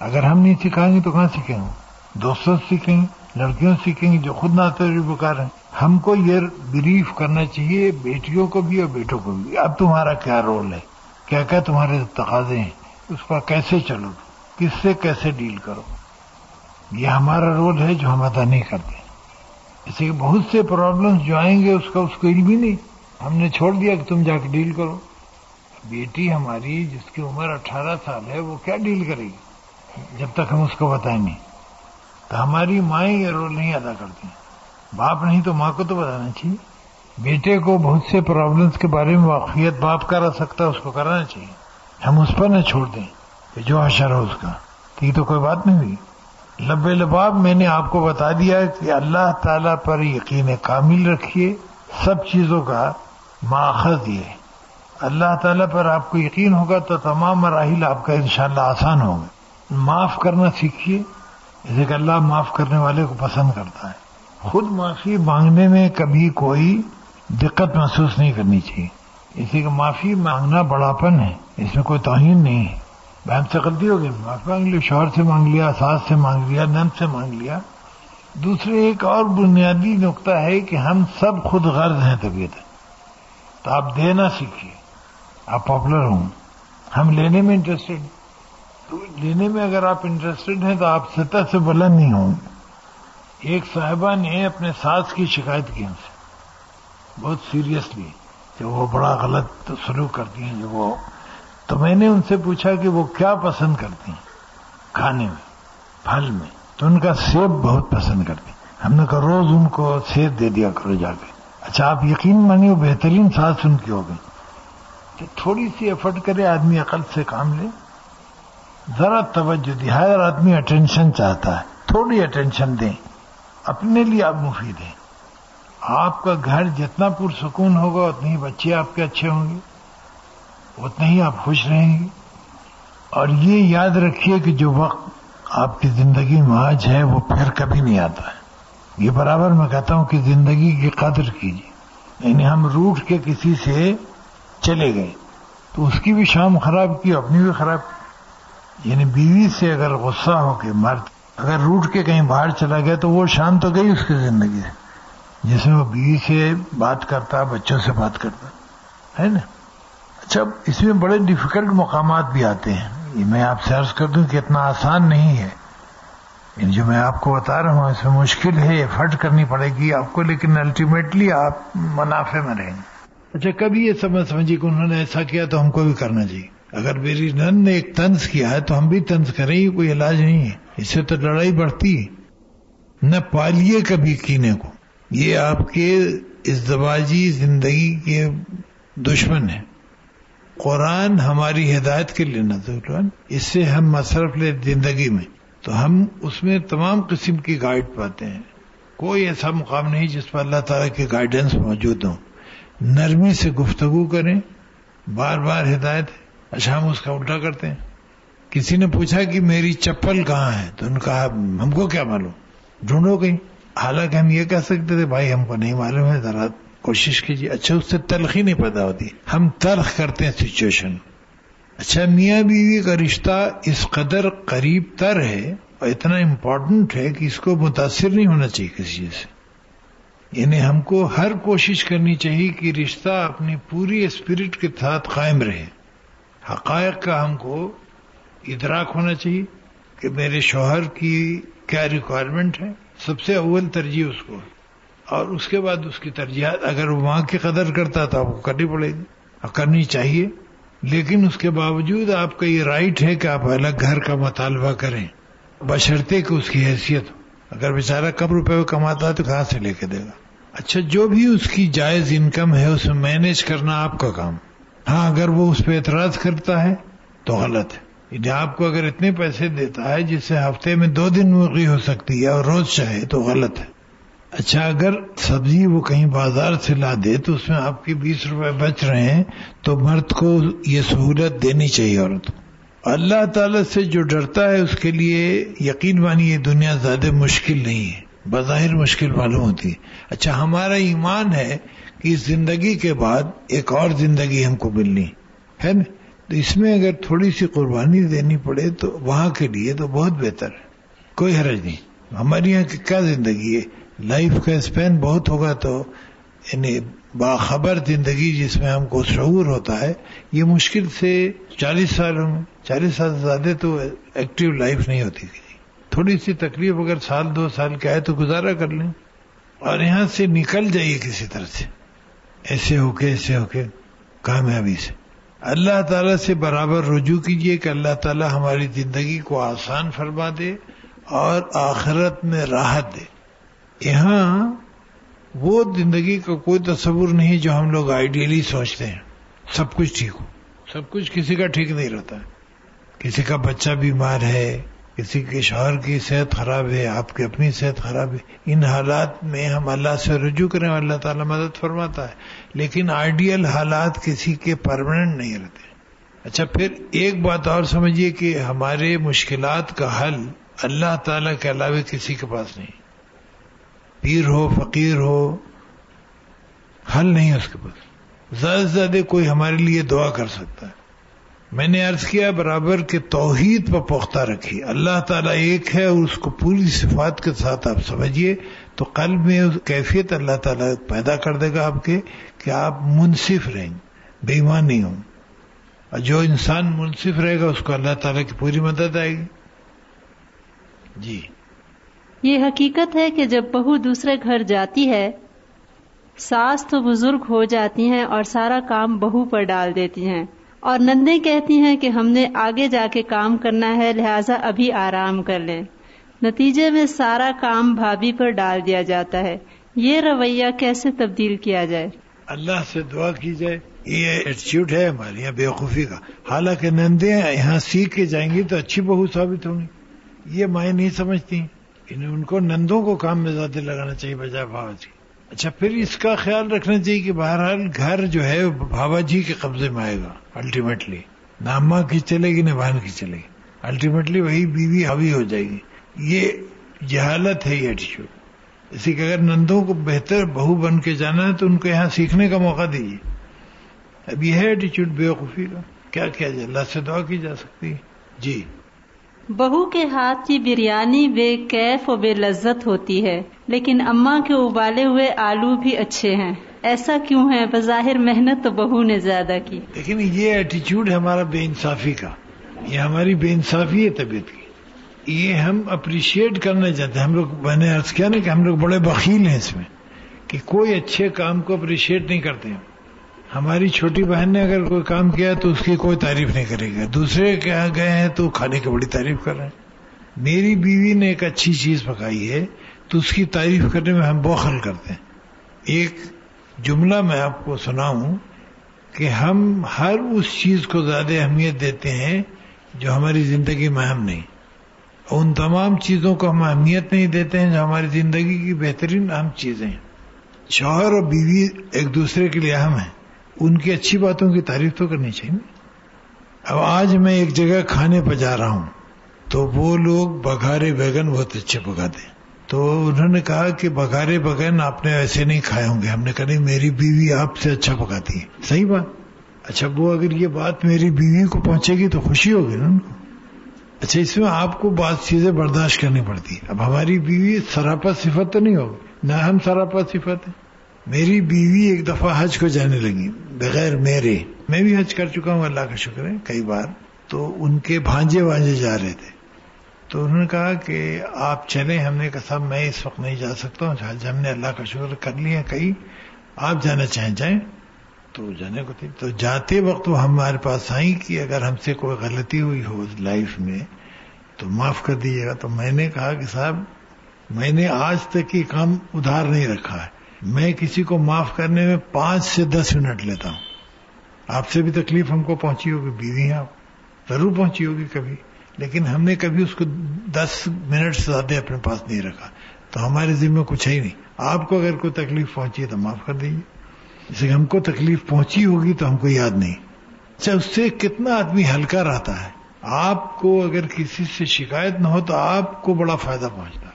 اگر ہم نہیں سکھائیں گے تو کہاں سیکھیں گے؟ دوستوں سے سیکھیں گے۔ لڑکیوں سے سیکھیں گے جو خود نہ بکار ہیں۔ ہم کو یہ بریف کرنا چاہیے، بیٹیوں کو بھی اور بیٹوں کو بھی۔ اب تمہارا کیا رول ہے؟ کیا کیا تمہارے تقاضے ہیں؟ اس پر کیسے چلو؟ کس سے کیسے ڈیل کرو؟ یہ ہمارا رول ہے جو ہم ادا نہیں کرتے۔ ایسے بہت سے پرابلمس جو آئیں گے، اس کا اس کو علم ہی نہیں۔ ہم نے چھوڑ دیا کہ تم جا کے ڈیل کرو۔ بیٹی ہماری جس کی عمر اٹھارہ سال ہے، وہ کیا ڈیل کرے گی؟ جب تک ہم اس کو بتائیں نہیں۔ تو ہماری مائیں یہ رول نہیں ادا کرتی باپ نہیں تو ماں کو تو بتانا چاہیے۔ بیٹے کو بہت سے پرابلمس کے بارے میں واقفیت باپ کرا سکتا ہے، اس کو کرانا چاہیے۔ ہم اس پر نہ چھوڑ دیں کہ جو اشر ہو اس کا۔ یہ تو کوئی بات نہیں ہوئی۔ لب لباب میں نے آپ کو بتا دیا کہ اللہ تعالی پر یقین کامل رکھیے۔ سب چیزوں کا ماخذ یہ اللہ تعالیٰ پر آپ کو یقین ہوگا تو تمام مراحل آپ کا انشاءاللہ آسان ہوگا معاف کرنا سیکھیے۔ جیسے کہ اللہ معاف کرنے والے کو پسند کرتا ہے۔ خود معافی مانگنے میں کبھی کوئی دقت محسوس نہیں کرنی چاہیے۔ اسی کا معافی مانگنا بڑاپن ہے، اس میں کوئی توہین نہیں ہے۔ بہن سے غلطی ہو گئی معافی مانگ لی شوہر سے مانگ لیا، ساس سے مانگ لیا نم سے مانگ لیا۔ دوسرے ایک اور بنیادی نقطہ ہے کہ ہم سب خود غرض ہیں طبیعت تو آپ دینا سیکھیے، آپ پاپولر ہوں۔ ہم لینے میں انٹرسٹڈ لینے میں اگر آپ انٹرسٹڈ ہیں تو آپ سطح سے بلند نہیں ہوں۔ گے ایک صاحبہ نے اپنے ساس کی شکایت کی ان سے۔ بہت سیریسلی کہ وہ بڑا غلط سلوک کرتی ہیں، جو وہ تو میں نے ان سے پوچھا کہ وہ کیا پسند کرتی ہیں؟ کھانے میں، پھل میں۔ تو ان کا سیب بہت پسند کرتی ہم نے کہا، روز ان کو سیب دے دیا کرو جا کے۔ اچھا آپ یقین مانیے وہ بہترین ساس ان کی ہو گئی۔ کہ تھوڑی سی ایفرٹ کرے، آدمی عقل سے کام لے۔ ذرا توجہ دی۔ ہر آدمی اٹینشن چاہتا ہے۔ تھوڑی اٹینشن دیں۔ اپنے لیے آپ مفید ہیں۔ آپ کا گھر جتنا پرسکون ہوگا، اتنے ہی بچے آپ کے اچھے ہوں گے۔ اتنے ہی آپ خوش رہیں گے۔ اور یہ یاد رکھیے کہ جو وقت آپ کی زندگی میں آج ہے، وہ پھر کبھی نہیں آتا ہے۔ یہ برابر میں کہتا ہوں کہ زندگی کی قدر کیجیے۔ یعنی ہم روٹ کے کسی سے چلے گئے۔ تو اس کی بھی شام خراب کی، اپنی بھی خراب کی۔ یعنی بیوی سے اگر غصہ ہو کے مرد اگر روٹ کے کہیں باہر چلا گیا تو وہ شام تو گئی اس کی زندگی سے، جس میں وہ بیوی سے بات کرتا، بچوں سے بات کرتا، ہے نا؟ اچھا اس میں بڑے ڈیفیکلٹ مقامات بھی آتے ہیں۔ یہ میں آپ سے عرض کر دوں کہ اتنا آسان نہیں ہے۔ یعنی جو میں آپ کو بتا رہا ہوں، اس میں مشکل ہے ایفرٹ کرنی پڑے گی آپ کو، لیکن الٹیمیٹلی آپ منافع میں رہیں۔ گے اچھا کبھی یہ سمجھ سمجھیے کہ انہوں نے ایسا کیا تو ہم کو بھی کرنا چاہیے۔ اگر میری نن نے ایک تنز کیا ہے تو ہم بھی تنز کریں، یہ کوئی علاج نہیں ہے۔ اس سے تو لڑائی بڑھتی ہے۔ نہ پالیے کبھی کینے کو۔ یہ آپ کے ازدواجی زندگی کے دشمن ہیں۔ قرآن ہماری ہدایت کے لیے نہ اس سے ہم مصرف لے زندگی میں۔ تو ہم اس میں تمام قسم کی گائیڈ پاتے ہیں۔ کوئی ایسا مقام نہیں جس پر اللہ تعالیٰ کی گائیڈنس موجود ہوں۔ نرمی سے گفتگو کریں۔ بار بار ہدایت ہے اچھا ہم اس کا الٹا کرتے ہیں۔ کسی نے پوچھا کہ میری چپل کہاں ہے؟ تو ان کہا، ہم کو کیا معلوم؟ ڈھونڈو گئی حالانکہ ہم یہ کہہ سکتے تھے، بھائی، ہم کو نہیں معلوم ہے، ذرا کوشش کیجیے۔ اچھا اس سے تلخی نہیں پیدا ہوتی۔ ہم تلخ کرتے ہیں سچویشن اچھا میاں بیوی کا رشتہ اس قدر قریب تر ہے اور اتنا امپورٹنٹ ہے کہ اس کو متاثر نہیں ہونا چاہیے کسی چیز سے۔ یعنی ہم کو ہر کوشش کرنی چاہیے کہ رشتہ اپنی پوری اسپرٹ کے ساتھ قائم رہے۔ حقائق کا ہم کو ادراک ہونا چاہیے کہ میرے شوہر کی کیا ریکوائرمنٹ ہے؟ سب سے اول ترجیح اس کو اور اس کے بعد اس کی ترجیحات اگر وہ وہاں کی قدر کرتا تو آپ کو کرنی پڑے گی۔ اور کرنی چاہیے۔ لیکن اس کے باوجود آپ کا یہ رائٹ ہے کہ آپ الگ گھر کا مطالبہ کریں۔ بشرتے کہ اس کی حیثیت ہو۔ اگر بیچارہ کم روپے کماتا ہے تو کہاں سے لے کے دے گا؟ اچھا جو بھی اس کی جائز انکم ہے اسے مینج کرنا آپ کا کام۔ ہاں اگر وہ اس پہ اعتراض کرتا ہے تو غلط ہے۔ یعنی آپ کو اگر اتنے پیسے دیتا ہے جس سے ہفتے میں دو دن مرغی ہو سکتی ہے اور روز چاہے تو غلط ہے۔ اچھا اگر سبزی وہ کہیں بازار سے لا دے تو اس میں آپ کے بیس روپے بچ رہے ہیں، تو مرد کو یہ سہولت دینی چاہیے عورت کو۔ اللہ تعالی سے جو ڈرتا ہے اس کے لیے یقین مانی یہ دنیا زیادہ مشکل نہیں ہے، بظاہر مشکل معلوم ہوتی ہے۔ اچھا ہمارا ایمان ہے کہ اس زندگی کے بعد ایک اور زندگی ہم کو ملنی ہے نا؟ تو اس میں اگر تھوڑی سی قربانی دینی پڑے تو وہاں کے لیے تو بہت بہتر ہے۔ کوئی حرج نہیں۔ ہمارے یہاں کی کیا زندگی ہے؟ لائف کا اسپین بہت ہوگا تو یعنی باخبر زندگی جس میں ہم کو شعور ہوتا ہے، یہ مشکل سے چالیس سالوں میں چالیس سال سے زیادہ تو ایکٹیو لائف نہیں ہوتی۔ تھی تھوڑی سی تکلیف اگر سال دو سال کا ہے تو گزارا کر لیں۔ اور یہاں سے نکل جائیے کسی طرح سے۔ ایسے ہو کے ایسے ہو کے کامیابی سے۔ اللہ تعالیٰ سے برابر رجوع کیجیے کہ اللہ تعالیٰ ہماری زندگی کو آسان فرما دے اور آخرت میں راحت دے۔ یہاں وہ زندگی کا کوئی تصور نہیں جو ہم لوگ آئیڈیلی سوچتے ہیں۔ سب کچھ ٹھیک ہو۔ سب کچھ کسی کا ٹھیک نہیں رہتا۔ کسی کا بچہ بیمار ہے۔ کسی کے شوہر کی صحت خراب ہے، آپ کی اپنی صحت خراب ہے۔ ان حالات میں ہم اللہ سے رجوع کریں، اللہ تعالیٰ مدد فرماتا ہے۔ لیکن آئیڈیل حالات کسی کے پرماننٹ نہیں رہتے۔ اچھا پھر ایک بات اور سمجھیے کہ ہمارے مشکلات کا حل اللہ تعالیٰ کے علاوہ کسی کے پاس نہیں۔ پیر ہو، فقیر ہو، حل نہیں اس کے پاس۔ زیادہ سے زیادہ کوئی ہمارے لیے دعا کر سکتا ہے۔ میں نے عرض کیا، برابر کہ توحید پر پختہ رکھی اللہ تعالیٰ ایک ہے اور اس کو پوری صفات کے ساتھ آپ سمجھیے۔ تو قلب میں کیفیت اللہ تعالیٰ پیدا کر دے گا آپ کے کہ آپ منصف رہیں گے بے ایمان نہیں ہوں۔ اور جو انسان منصف رہے گا، اس کو اللہ تعالیٰ کی پوری مدد آئے گی۔ جی۔ یہ حقیقت ہے کہ جب بہو دوسرے گھر جاتی ہے، ساس تو بزرگ ہو جاتی ہیں اور سارا کام بہو پر ڈال دیتی ہیں۔ اور نندے کہتی ہیں کہ ہم نے آگے جا کے کام کرنا ہے، لہٰذا ابھی آرام کر لیں۔ نتیجے میں سارا کام بھابھی پر ڈال دیا جاتا ہے۔ یہ رویہ کیسے تبدیل کیا جائے؟ اللہ سے دعا کی جائے۔ یہ ایٹیچیوڈ ہے ہمارے یہاں بےوقوفی کا۔ حالانکہ نندے یہاں سیکھ کے جائیں گی تو اچھی بہو ثابت ہوں گی۔ یہ مائیں نہیں سمجھتی ان کو نندوں کو کام میں زیادہ لگانا چاہیے، بجائے بھاوا جی اچھا پھر اس کا خیال رکھنا چاہیے کہ بہرحال گھر جو ہے بھاوا جی کے قبضے میں آئے گا الٹیمیٹلی نہ اماں کی چلے گی، نہ بہن کی چلے گی۔ الٹیمیٹلی وہی بیوی حاوی ہو جائے گی۔ یہ جہالت ہے یہ ایٹیچیوڈ اسی کہ اگر نندوں کو بہتر بہو بن کے جانا ہے تو ان کو یہاں سیکھنے کا موقع دیجیے۔ اب یہ ہے ایٹیچیوڈ بے وقوفی کا۔ کیا کیا جائے؟ اللہ سے دعا کی جا سکتی جی۔ بہو کے ہاتھ کی بریانی بے کیف و بے لذت ہوتی ہے، لیکن اماں کے ابالے ہوئے آلو بھی اچھے ہیں۔ ایسا کیوں ہے؟ بظاہر محنت تو بہو نے زیادہ کی۔ لیکن یہ ایٹیچیوڈ ہمارا بے انصافی کا۔ یہ ہماری بے انصافی ہے طبیعت کی۔ یہ ہم اپریشیٹ کرنا چاہتے ہیں۔ ہم لوگ، میں نے عرض کیا نا کہ ہم لوگ بڑے بخیل ہیں اس میں کہ کوئی اچھے کام کو اپریشیٹ نہیں کرتے ہیں۔ ہماری چھوٹی بہن نے اگر کوئی کام کیا تو اس کی کوئی تعریف نہیں کرے گا دوسرے کہاں گئے ہیں تو کھانے کی بڑی تعریف کر رہے ہیں۔ میری بیوی نے ایک اچھی چیز پکائی ہے تو اس کی تعریف کرنے میں ہم بوخل کرتے ہیں۔ ایک جملہ میں آپ کو سناؤں کہ ہم ہر اس چیز کو زیادہ اہمیت دیتے ہیں جو ہماری زندگی میں اہم نہیں۔ ان تمام چیزوں کو ہم اہمیت نہیں دیتے ہیں جو ہماری زندگی کی بہترین اہم چیزیں ہیں۔ شوہر اور بیوی ایک دوسرے کے لیے اہم ہیں۔ ان کی اچھی باتوں کی تعریف تو کرنی چاہیے اب آج میں ایک جگہ کھانے پہ جا رہا ہوں، تو وہ لوگ بگارے بیگن بہت اچھے پکاتے تو انہوں نے کہا کہ بگارے بگن آپ نے ایسے نہیں کھائے ہوں گے۔ ہم نے کہا نہیں، میری بیوی آپ سے اچھا پکاتی ہے۔ صحیح بات۔ اچھا وہ اگر یہ بات میری بیوی کو پہنچے گی تو خوشی ہوگی نا۔ ان کو اچھا اس میں آپ کو بعض چیزیں برداشت کرنی پڑتی۔ اب ہماری بیوی سراپا صفت تو نہیں ہوگی، نہ ہم سراپا صفت ہیں۔ میری بیوی ایک دفعہ حج کو جانے لگی، بغیر میرے۔ میں بھی حج کر چکا ہوں، اللہ کا شکر ہے، کئی بار۔ تو ان کے بھانجے وانجے جا رہے تھے۔ تو انہوں نے کہا کہ آپ چلیں، ہم نے کہا صاحب، میں اس وقت نہیں جا سکتا ہوں، حج ہم نے اللہ کا شکر کر لیا کہیں آپ جانا چاہیں، جائیں۔ تو جانے کو تھی۔ تو جاتے وقت وہ ہمارے پاس آئی کہ اگر ہم سے کوئی غلطی ہوئی ہو لائف میں، تو معاف کر دیجیے گا۔ تو میں نے کہا کہ صاحب، میں نے آج تک یہ کام ادھار نہیں رکھا ہے۔ میں کسی کو معاف کرنے میں پانچ سے دس منٹ لیتا ہوں۔ آپ سے بھی تکلیف ہم کو پہنچی ہوگی، بیوی آپ، ضرور پہنچی ہوگی کبھی۔ لیکن ہم نے کبھی اس کو دس منٹ سے زیادہ اپنے پاس نہیں رکھا۔ تو ہمارے ذمہ کچھ ہے ہی نہیں۔ آپ کو اگر کوئی تکلیف پہنچی ہے تو معاف کر دیجیے جیسے ہم کو تکلیف پہنچی ہوگی تو ہم کو یاد نہیں۔ اچھا اس سے کتنا آدمی ہلکا رہتا ہے؟ آپ کو اگر کسی سے شکایت نہ ہو تو آپ کو بڑا فائدہ پہنچتا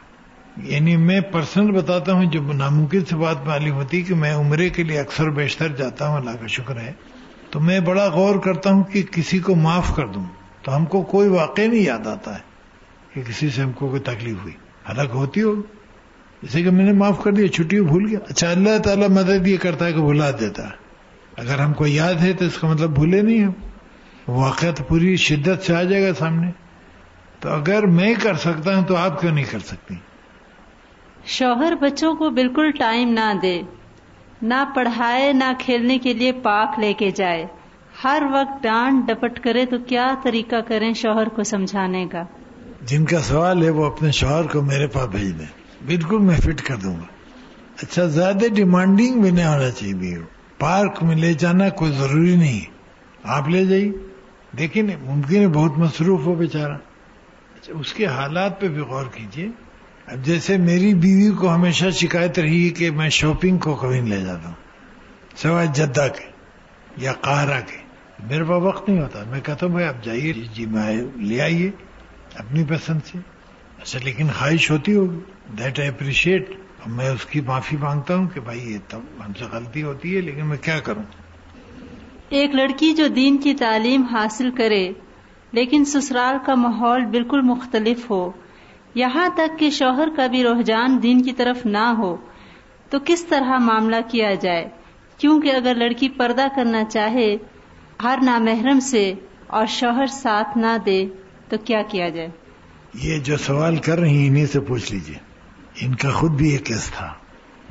یعنی میں پرسنل بتاتا ہوں، جب ناممکن سے بات معلوم ہوتی کہ میں عمرے کے لیے اکثر بیشتر جاتا ہوں، اللہ کا شکر ہے، تو میں بڑا غور کرتا ہوں کہ کسی کو معاف کر دوں۔ تو ہم کو کوئی واقع نہیں یاد آتا ہے کہ کسی سے ہم کو کوئی تکلیف ہوئی۔ حالانکہ ہوتی ہو، جیسے کہ میں نے معاف کر دیا، چھٹی بھول گیا۔ اچھا اللہ تعالیٰ مدد یہ کرتا ہے کہ بھلا دیتا ہے۔ اگر ہم کو یاد ہے تو اس کا مطلب بھولے نہیں ہم۔ واقعہ تو پوری شدت سے آ جائے گا سامنے۔ تو اگر میں کر سکتا ہوں تو آپ کیوں نہیں کر سکتی؟ شوہر بچوں کو بالکل ٹائم نہ دے، نہ پڑھائے، نہ کھیلنے کے لیے پاک لے کے جائے۔ ہر وقت ڈانٹ ڈپٹ کرے تو کیا طریقہ کریں شوہر کو سمجھانے کا؟ جن کا سوال ہے وہ اپنے شوہر کو میرے پاس بھیج دیں۔ بالکل میں فٹ کر دوں گا۔ اچھا زیادہ ڈیمانڈنگ بھی نہیں ہونا چاہیے بھی پارک میں لے جانا کوئی ضروری نہیں آپ لے جائیے۔ دیکھیں، ممکن ہے بہت مصروف ہو بیچارہ۔ اچھا اس کے حالات پہ بھی غور کیجیے۔ اب جیسے میری بیوی کو ہمیشہ شکایت رہی کہ میں شاپنگ کو کبھی نہیں لے جاتا ہوں، سوائے جدہ کے یا قہرہ کے۔ میرے پاس وقت نہیں ہوتا۔ میں کہتا ہوں، بھائی آپ جائیے۔ جی میں لے آئیے اپنی پسند سے۔ اچھا لیکن خواہش ہوتی ہوگی۔ دیٹ آئی اپریشیٹ میں اس کی معافی مانگتا ہوں کہ بھائی یہ تب ہم سے غلطی ہوتی ہے، لیکن میں کیا کروں؟ ایک لڑکی جو دین کی تعلیم حاصل کرے، لیکن سسرال کا ماحول بالکل مختلف ہو۔ یہاں تک کہ شوہر کا بھی رجحان دین کی طرف نہ ہو، تو کس طرح معاملہ کیا جائے؟ کیونکہ اگر لڑکی پردہ کرنا چاہے، ہر نامحرم سے اور شوہر ساتھ نہ دے، تو کیا کیا جائے؟ یہ جو سوال کر رہی ہیں، انہیں سے پوچھ لیجیے۔ ان کا خود بھی ایک کیس تھا۔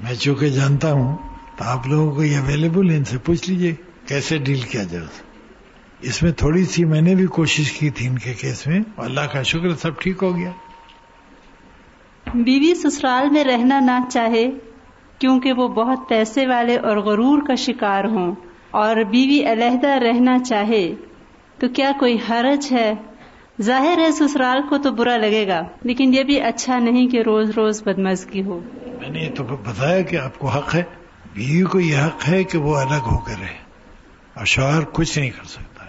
میں چونکہ جانتا ہوں، تو آپ لوگوں کو یہ اویلیبل ان سے پوچھ لیجیے کیسے ڈیل کیا جائے اس میں تھوڑی سی میں نے بھی کوشش کی تھی ان کے کیس میں اللہ کا شکر سب ٹھیک ہو گیا۔ بیوی سسرال میں رہنا نہ چاہے کیونکہ وہ بہت پیسے والے اور غرور کا شکار ہوں۔ اور بیوی علیحدہ رہنا چاہے تو کیا کوئی حرج ہے؟ ظاہر ہے سسرال کو تو برا لگے گا، لیکن یہ بھی اچھا نہیں کہ روز روز بدمزگی ہو۔ میں نے تو بتایا کہ آپ کو حق ہے، بیوی کو یہ حق ہے کہ وہ الگ ہو کر رہے۔ اور شوہر کچھ نہیں کر سکتا۔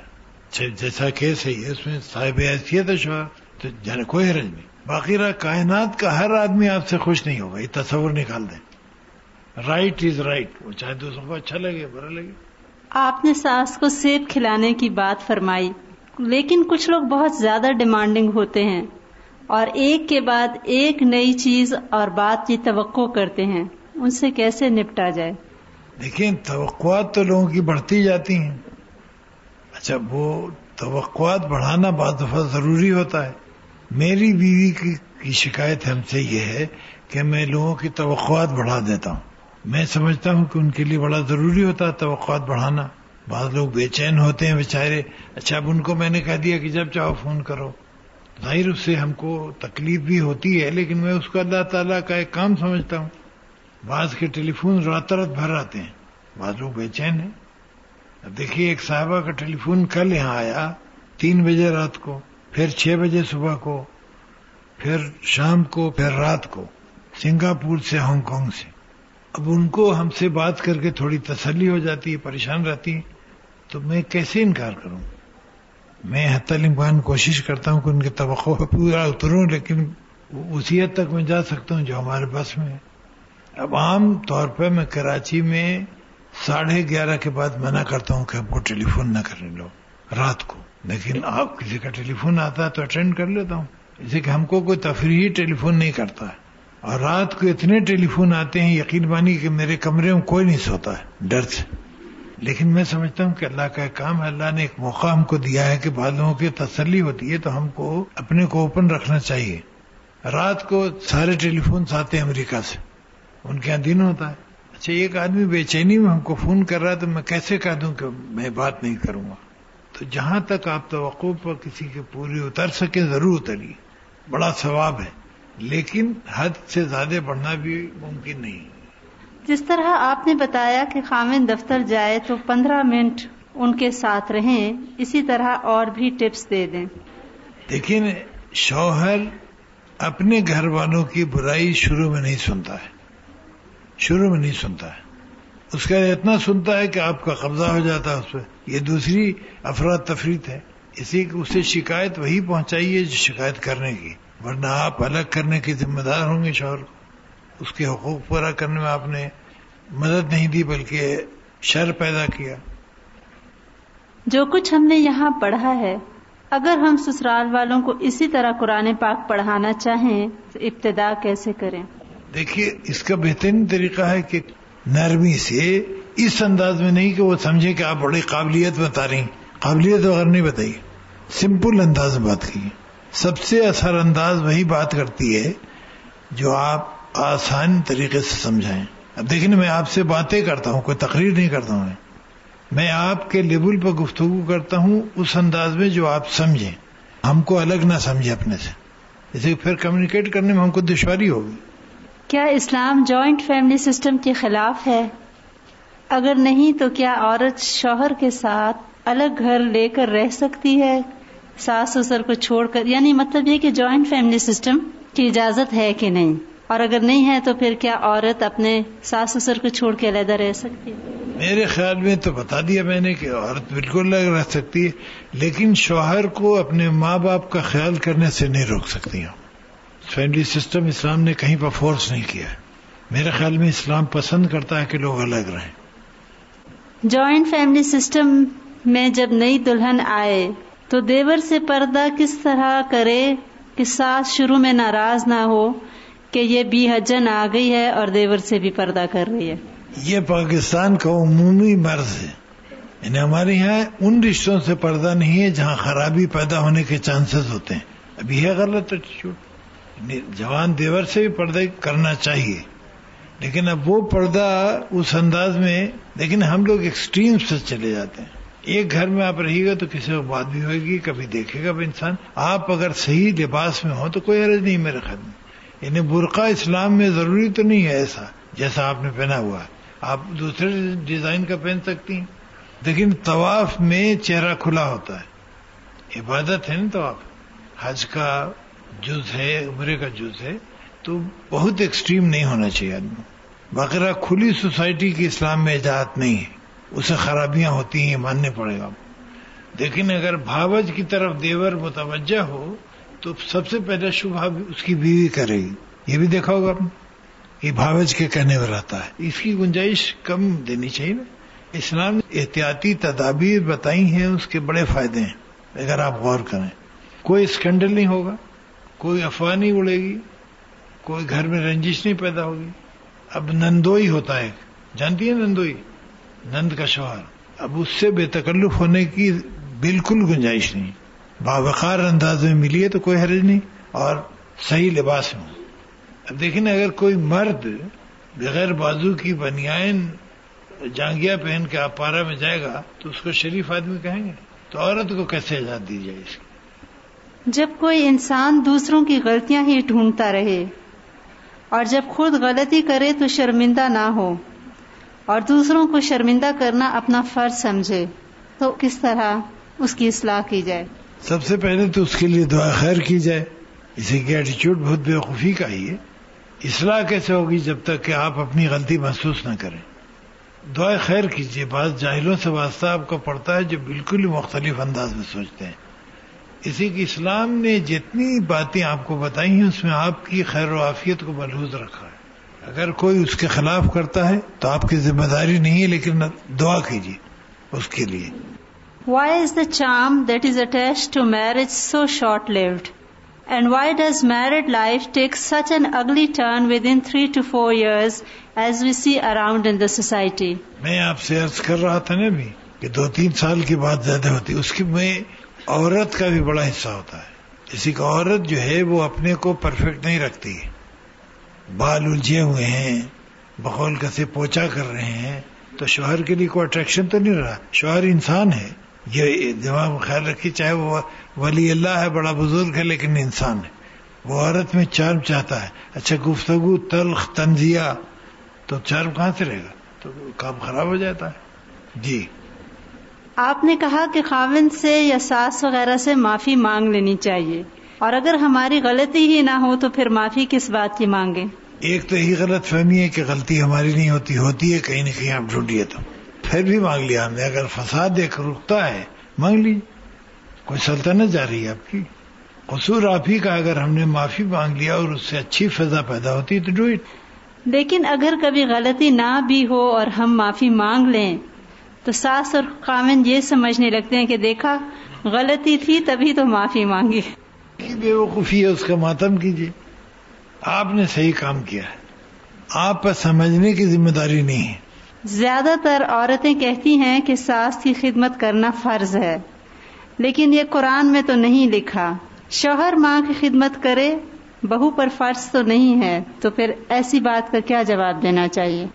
ہے جیسا کیس ہے، اس میں صاحب حیثیت ہے شوہر تو جانے کوئی حرج نہیں۔ باقی رہا کائنات کا ہر آدمی آپ سے خوش نہیں ہوگا یہ تصور نکال دیں۔ رائٹ از رائٹ وہ چاہے دوسروں کو اچھا لگے برا لگے۔ آپ نے ساس کو سیب کھلانے کی بات فرمائی لیکن کچھ لوگ بہت زیادہ ڈیمانڈنگ ہوتے ہیں اور ایک کے بعد ایک نئی چیز اور بات کی توقع کرتے ہیں۔ ان سے کیسے نپٹا جائے؟ دیکھیں توقعات تو لوگوں کی بڑھتی جاتی ہیں۔ اچھا وہ توقعات بڑھانا بعض دفعہ ضروری ہوتا ہے۔ میری بیوی کی شکایت ہم سے یہ ہے کہ میں لوگوں کی توقعات بڑھا دیتا ہوں۔ میں سمجھتا ہوں کہ ان کے لیے بڑا ضروری ہوتا ہے توقعات بڑھانا۔ بعض لوگ بے چین ہوتے ہیں بیچارے۔ اچھا اب ان کو میں نے کہہ دیا کہ جب چاہو فون کرو۔ ظاہر اس سے ہم کو تکلیف بھی ہوتی ہے، لیکن میں اس کو اللہ تعالیٰ کا ایک کام سمجھتا ہوں۔ بعض کے ٹیلی فون رات رات بھر آتے ہیں۔ بعض لوگ بے چین ہیں۔ اب دیکھیے، ایک صاحبہ کا ٹیلی فون کل یہاں آیا تین بجے رات کو۔ پھر چھ بجے صبح کو، پھر شام کو، پھر رات کو، سنگاپور سے ہانگ کانگ سے۔ اب ان کو ہم سے بات کر کے تھوڑی تسلی ہو جاتی ہے، پریشان رہتی ہے تو میں کیسے انکار کروں؟ میں حت الامکان کوشش کرتا ہوں کہ ان کی توقع پورا اتروں، لیکن اسی حد تک میں جا سکتا ہوں جو ہمارے بس میں ہے۔ اب عام طور پہ میں کراچی میں ساڑھے گیارہ کے بعد منع کرتا ہوں کہ ہم کو ٹیلی فون نہ کرنے لو رات کو۔ لیکن آپ کسی کا ٹیلی فون آتا ہے تو اٹینڈ کر لیتا ہوں۔ اسے کہ ہم کو کوئی تفریحی ٹیلی فون نہیں کرتا ہے۔ اور رات کو اتنے ٹیلی فون آتے ہیں، یقین مانی کہ میرے کمرے میں کوئی نہیں سوتا ہے۔ ڈر سے۔ لیکن میں سمجھتا ہوں کہ اللہ کا ایک کام ہے، اللہ نے ایک موقع ہم کو دیا ہے کہ بعض کی تسلی ہوتی ہے تو ہم کو اپنے کو اوپن رکھنا چاہیے۔ رات کو سارے ٹیلی فون آتے ہیں امریکہ سے۔ ان کے یہاں دن ہوتا ہے۔ اچھا ایک آدمی بے چینی میں ہم کو فون کر رہا ہے تو میں کیسے کہہ دوں کہ میں بات نہیں کروں گا؟ تو جہاں تک آپ توقع پر کسی کے پوری اتر سکیں ضرور اتریے بڑا ثواب ہے۔ لیکن حد سے زیادہ بڑھنا بھی ممکن نہیں۔ جس طرح آپ نے بتایا کہ خامن دفتر جائے تو پندرہ منٹ ان کے ساتھ رہیں اسی طرح اور بھی ٹپس دے دیں۔ لیکن شوہر اپنے گھر والوں کی برائی شروع میں نہیں سنتا ہے۔ شروع میں نہیں سنتا ہے۔ اس کا اتنا سنتا ہے کہ آپ کا قبضہ ہو جاتا ہے اس پہ۔ یہ دوسری افراد تفریح ہے۔ اسی اسے شکایت وہی پہنچائیے جو شکایت کرنے کی۔ ورنہ آپ الگ کرنے کے ذمہ دار ہوں گے شوہر کو۔ اس کے حقوق پورا کرنے میں آپ نے مدد نہیں دی بلکہ شر پیدا کیا۔ جو کچھ ہم نے یہاں پڑھا ہے اگر ہم سسرال والوں کو اسی طرح قرآن پاک پڑھانا چاہیں تو ابتدا کیسے کریں؟ دیکھیے اس کا بہترین طریقہ ہے کہ نرمی سے اس انداز میں نہیں کہ وہ سمجھے کہ آپ بڑی قابلیت بتا رہی قابلیت وغیرہ نہیں بتائیے سمپل انداز میں بات کیجیے۔ سب سے اثر انداز وہی بات کرتی ہے جو آپ آسان طریقے سے سمجھائیں۔ اب دیکھیں میں آپ سے باتیں کرتا ہوں، کوئی تقریر نہیں کرتا ہوں میں۔ آپ کے لیول پر گفتگو کرتا ہوں اس انداز میں جو آپ سمجھیں۔ ہم کو الگ نہ سمجھے اپنے سے۔ جیسے پھر کمیونیکیٹ کرنے میں ہم کو دشواری ہوگی۔ کیا اسلام جوائنٹ فیملی سسٹم کے خلاف ہے؟ اگر نہیں تو کیا عورت شوہر کے ساتھ الگ گھر لے کر رہ سکتی ہے؟ ساس سسر کو چھوڑ کر یعنی مطلب یہ کہ جوائنٹ فیملی سسٹم کی اجازت ہے کہ نہیں؟ اور اگر نہیں ہے تو پھر کیا عورت اپنے ساس سسر کو چھوڑ کے علیحدہ رہ سکتی ہے؟ میرے خیال میں تو بتا دیا میں نے کہ عورت بالکل الگ رہ سکتی ہے، لیکن شوہر کو اپنے ماں باپ کا خیال کرنے سے نہیں روک سکتی ہوں۔ فیملی سسٹم اسلام نے کہیں پر فورس نہیں کیا میرے خیال میں اسلام پسند کرتا ہے کہ لوگ الگ رہیں۔ جوائنٹ فیملی سسٹم میں جب نئی دلہن آئے تو دیور سے پردہ کس طرح کرے کہ ساس شروع میں ناراض نہ ہو کہ یہ بی حجن آ گئی ہے اور دیور سے بھی پردہ کر رہی ہے۔ یہ پاکستان کا عمومی مرض ہے۔ یعنی ہمارے یہاں ان رشتوں سے پردہ نہیں ہے جہاں خرابی پیدا ہونے کے چانسز ہوتے ہیں۔ ابھی ہے غلط ایٹیچیوڈ جوان دیور سے بھی پردہ کرنا چاہیے۔ لیکن اب وہ پردہ اس انداز میں، لیکن ہم لوگ ایکسٹریم سے چلے جاتے ہیں۔ ایک گھر میں آپ رہیے گا تو کسی کو بات بھی ہوئے گی، کبھی دیکھے گا بھی انسان۔ آپ اگر صحیح لباس میں ہو تو کوئی عرض نہیں میرے خیال میں۔ یعنی برقع اسلام میں ضروری تو نہیں ہے ایسا، جیسا آپ نے پہنا ہوا ہے۔ آپ دوسرے ڈیزائن کا پہن سکتی ہیں۔ لیکن طواف میں چہرہ کھلا ہوتا ہے۔ عبادت ہے نا طواف۔ حج کا جز ہے، عمرے کا جز ہے، تو بہت ایکسٹریم نہیں ہونا چاہیے آدمی۔ باقاعدہ کھلی سوسائٹی کی اسلام میں اجازت نہیں ہے۔ اسے خرابیاں ہوتی ہیں ماننے پڑے گا۔ لیکن اگر بھاوج کی طرف دیور متوجہ ہو، تو سب سے پہلے شبہ اس کی بیوی کرے گی۔ یہ بھی دیکھا ہوگا آپ نے؟ یہ بھاوج کے کہنے میں رہتا ہے۔ اس کی گنجائش کم دینی چاہیے نا۔ اسلام احتیاطی تدابیر بتائی ہیں، اس کے بڑے فائدے ہیں۔ اگر آپ غور کریں، کوئی اسکینڈل نہیں ہوگا۔ کوئی افواہ نہیں اڑے گی، کوئی گھر میں رنجش نہیں پیدا ہوگی۔ اب نندوئی ہوتا ہے۔ جانتی ہے نندوئی؟ نند کا شوہر۔ اب اس سے بے تکلف ہونے کی بالکل گنجائش نہیں۔ باوقار انداز میں ملی ہے تو کوئی حرج نہیں، اور صحیح لباس میں۔ اب دیکھیں اگر کوئی مرد بغیر بازو کی بنیائن جانگیا پہن کے آپ پارا میں جائے گا تو اس کو شریف آدمی کہیں گے؟ تو عورت کو کیسے آزاد دی جائے اس کی؟ جب کوئی انسان دوسروں کی غلطیاں ہی ڈھونڈتا رہے اور جب خود غلطی کرے تو شرمندہ نہ ہو اور دوسروں کو شرمندہ کرنا اپنا فرض سمجھے، تو کس طرح اس کی اصلاح کی جائے؟ سب سے پہلے تو اس کے لیے دعا خیر کی جائے۔ اسے کی ایٹیچیوڈ بہت بےوقوفی کا ہی ہے۔ اصلاح کیسے ہوگی جب تک کہ آپ اپنی غلطی محسوس نہ کریں؟ دعا خیر کیجیے بعض جاہلوں سے واسطہ آپ کو پڑتا ہے جو بالکل ہی مختلف انداز میں سوچتے ہیں۔ اسی کی اسلام نے جتنی باتیں آپ کو بتائی ہیں اس میں آپ کی خیر و عافیت کو محلوظ رکھا ہے۔ اگر کوئی اس کے خلاف کرتا ہے تو آپ کی ذمہ داری نہیں ہے لیکن دعا کیجیے اس کے لیے۔ Why is the charm that is attached to marriage so short lived and why does married life take such an ugly turn within three to four years as we see around in the society میں آپ سے ارض کر رہا تھا نا بھی کہ دو تین سال کی بات زیادہ ہوتی اس کی میں عورت کا بھی بڑا حصہ ہوتا ہے۔ اسی کا عورت جو ہے وہ اپنے کو پرفیکٹ نہیں رکھتی۔ بال الجھے ہوئے ہیں، بخول کسے پوچھا کر رہے ہیں۔ تو شوہر کے لیے کوئی اٹریکشن تو نہیں رہا۔ شوہر انسان ہے۔ یہ دماغ میں خیال رکھی چاہے وہ ولی اللہ ہے، بڑا بزرگ ہے، لیکن انسان ہے۔ وہ عورت میں چرم چاہتا ہے۔ اچھا گفتگو، تلخ، تنزیہ، تو چرم کہاں سے رہے گا؟ تو کام خراب ہو جاتا ہے۔ جی۔ آپ نے کہا کہ خاون سے یا ساس وغیرہ سے معافی مانگ لینی چاہیے۔ اور اگر ہماری غلطی ہی نہ ہو تو پھر معافی کس بات کی مانگیں؟ ایک تو یہی غلط فہمی ہے کہ غلطی ہماری نہیں ہوتی ہوتی ہے کہیں نہ کہیں آپ ڈھونڈیے تو۔ پھر بھی مانگ لیا ہم نے اگر فساد دیکھ رکتا ہے مانگ لی۔ کوئی سلطنت جا رہی ہے آپ کی؟ قصور آپ ہی کا اگر ہم نے معافی مانگ لیا اور اس سے اچھی فضا پیدا ہوتی تو ڈو اٹ۔ لیکن اگر کبھی غلطی نہ بھی ہو اور ہم معافی مانگ لیں تو ساس اور خامن یہ سمجھنے لگتے ہیں کہ دیکھا غلطی تھی تبھی تو معافی مانگی۔ بے وقوفی ہے اس کا ماتم کیجیے۔ آپ نے صحیح کام کیا ہے۔ آپ پر سمجھنے کی ذمہ داری نہیں ہے۔ زیادہ تر عورتیں کہتی ہیں کہ ساس کی خدمت کرنا فرض ہے لیکن یہ قرآن میں تو نہیں لکھا۔ شوہر ماں کی خدمت کرے بہو پر فرض تو نہیں ہے تو پھر ایسی بات کا کیا جواب دینا چاہیے؟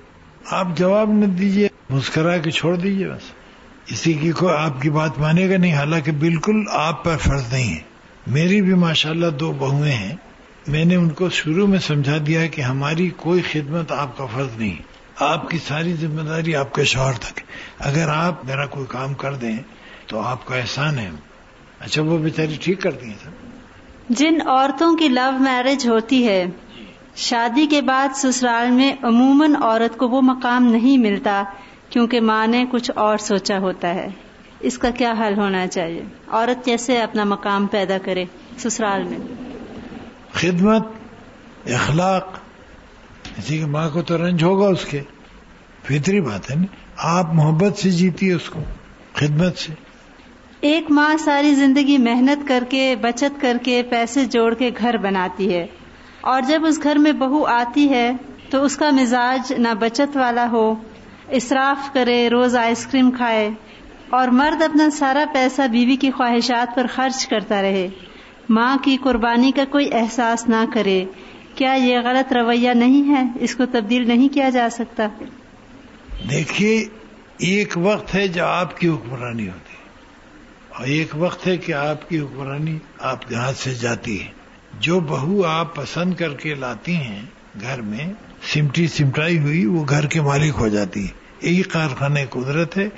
آپ جواب نہ دیجیے مسکرا کے چھوڑ دیجیے بس۔ اسی کی کو آپ کی بات مانے گا نہیں، حالانکہ بالکل آپ پر فرض نہیں ہے۔ میری بھی ماشاءاللہ دو بہویں ہیں۔ میں نے ان کو شروع میں سمجھا دیا کہ ہماری کوئی خدمت آپ کا فرض نہیں آپ کی ساری ذمہ داری آپ کے شوہر تک اگر آپ میرا کوئی کام کر دیں تو آپ کا احسان ہے۔ اچھا وہ بیچاری ٹھیک کرتی ہیں سر۔ جن عورتوں کی لو میرج ہوتی ہے شادی کے بعد سسرال میں عموماً عورت کو وہ مقام نہیں ملتا کیونکہ ماں نے کچھ اور سوچا ہوتا ہے۔ اس کا کیا حل ہونا چاہیے؟ عورت کیسے اپنا مقام پیدا کرے سسرال میں؟ خدمت اخلاق اسی کے ماں کو تو رنج ہوگا اس کے۔ فطری بات ہے نا آپ محبت سے جیتی اس کو خدمت سے۔ ایک ماں ساری زندگی محنت کر کے بچت کر کے پیسے جوڑ کے گھر بناتی ہے۔ اور جب اس گھر میں بہو آتی ہے تو اس کا مزاج نہ بچت والا ہو، اصراف کرے، روز آئس کریم کھائے اور مرد اپنا سارا پیسہ بیوی کی خواہشات پر خرچ کرتا رہے۔ ماں کی قربانی کا کوئی احساس نہ کرے۔ کیا یہ غلط رویہ نہیں ہے؟ اس کو تبدیل نہیں کیا جا سکتا۔ دیکھیے، ایک وقت ہے جو آپ کی حکمرانی ہوتی ہے اور ایک وقت ہے کہ آپ کی حکمرانی آپ کے ہاتھ سے جاتی ہے۔ جو بہو آپ پسند کر کے لاتی ہیں گھر میں، سمٹی سمٹائی ہوئی، وہ گھر کے مالک ہو جاتی ہے یہی کارخانے قدرت ہے۔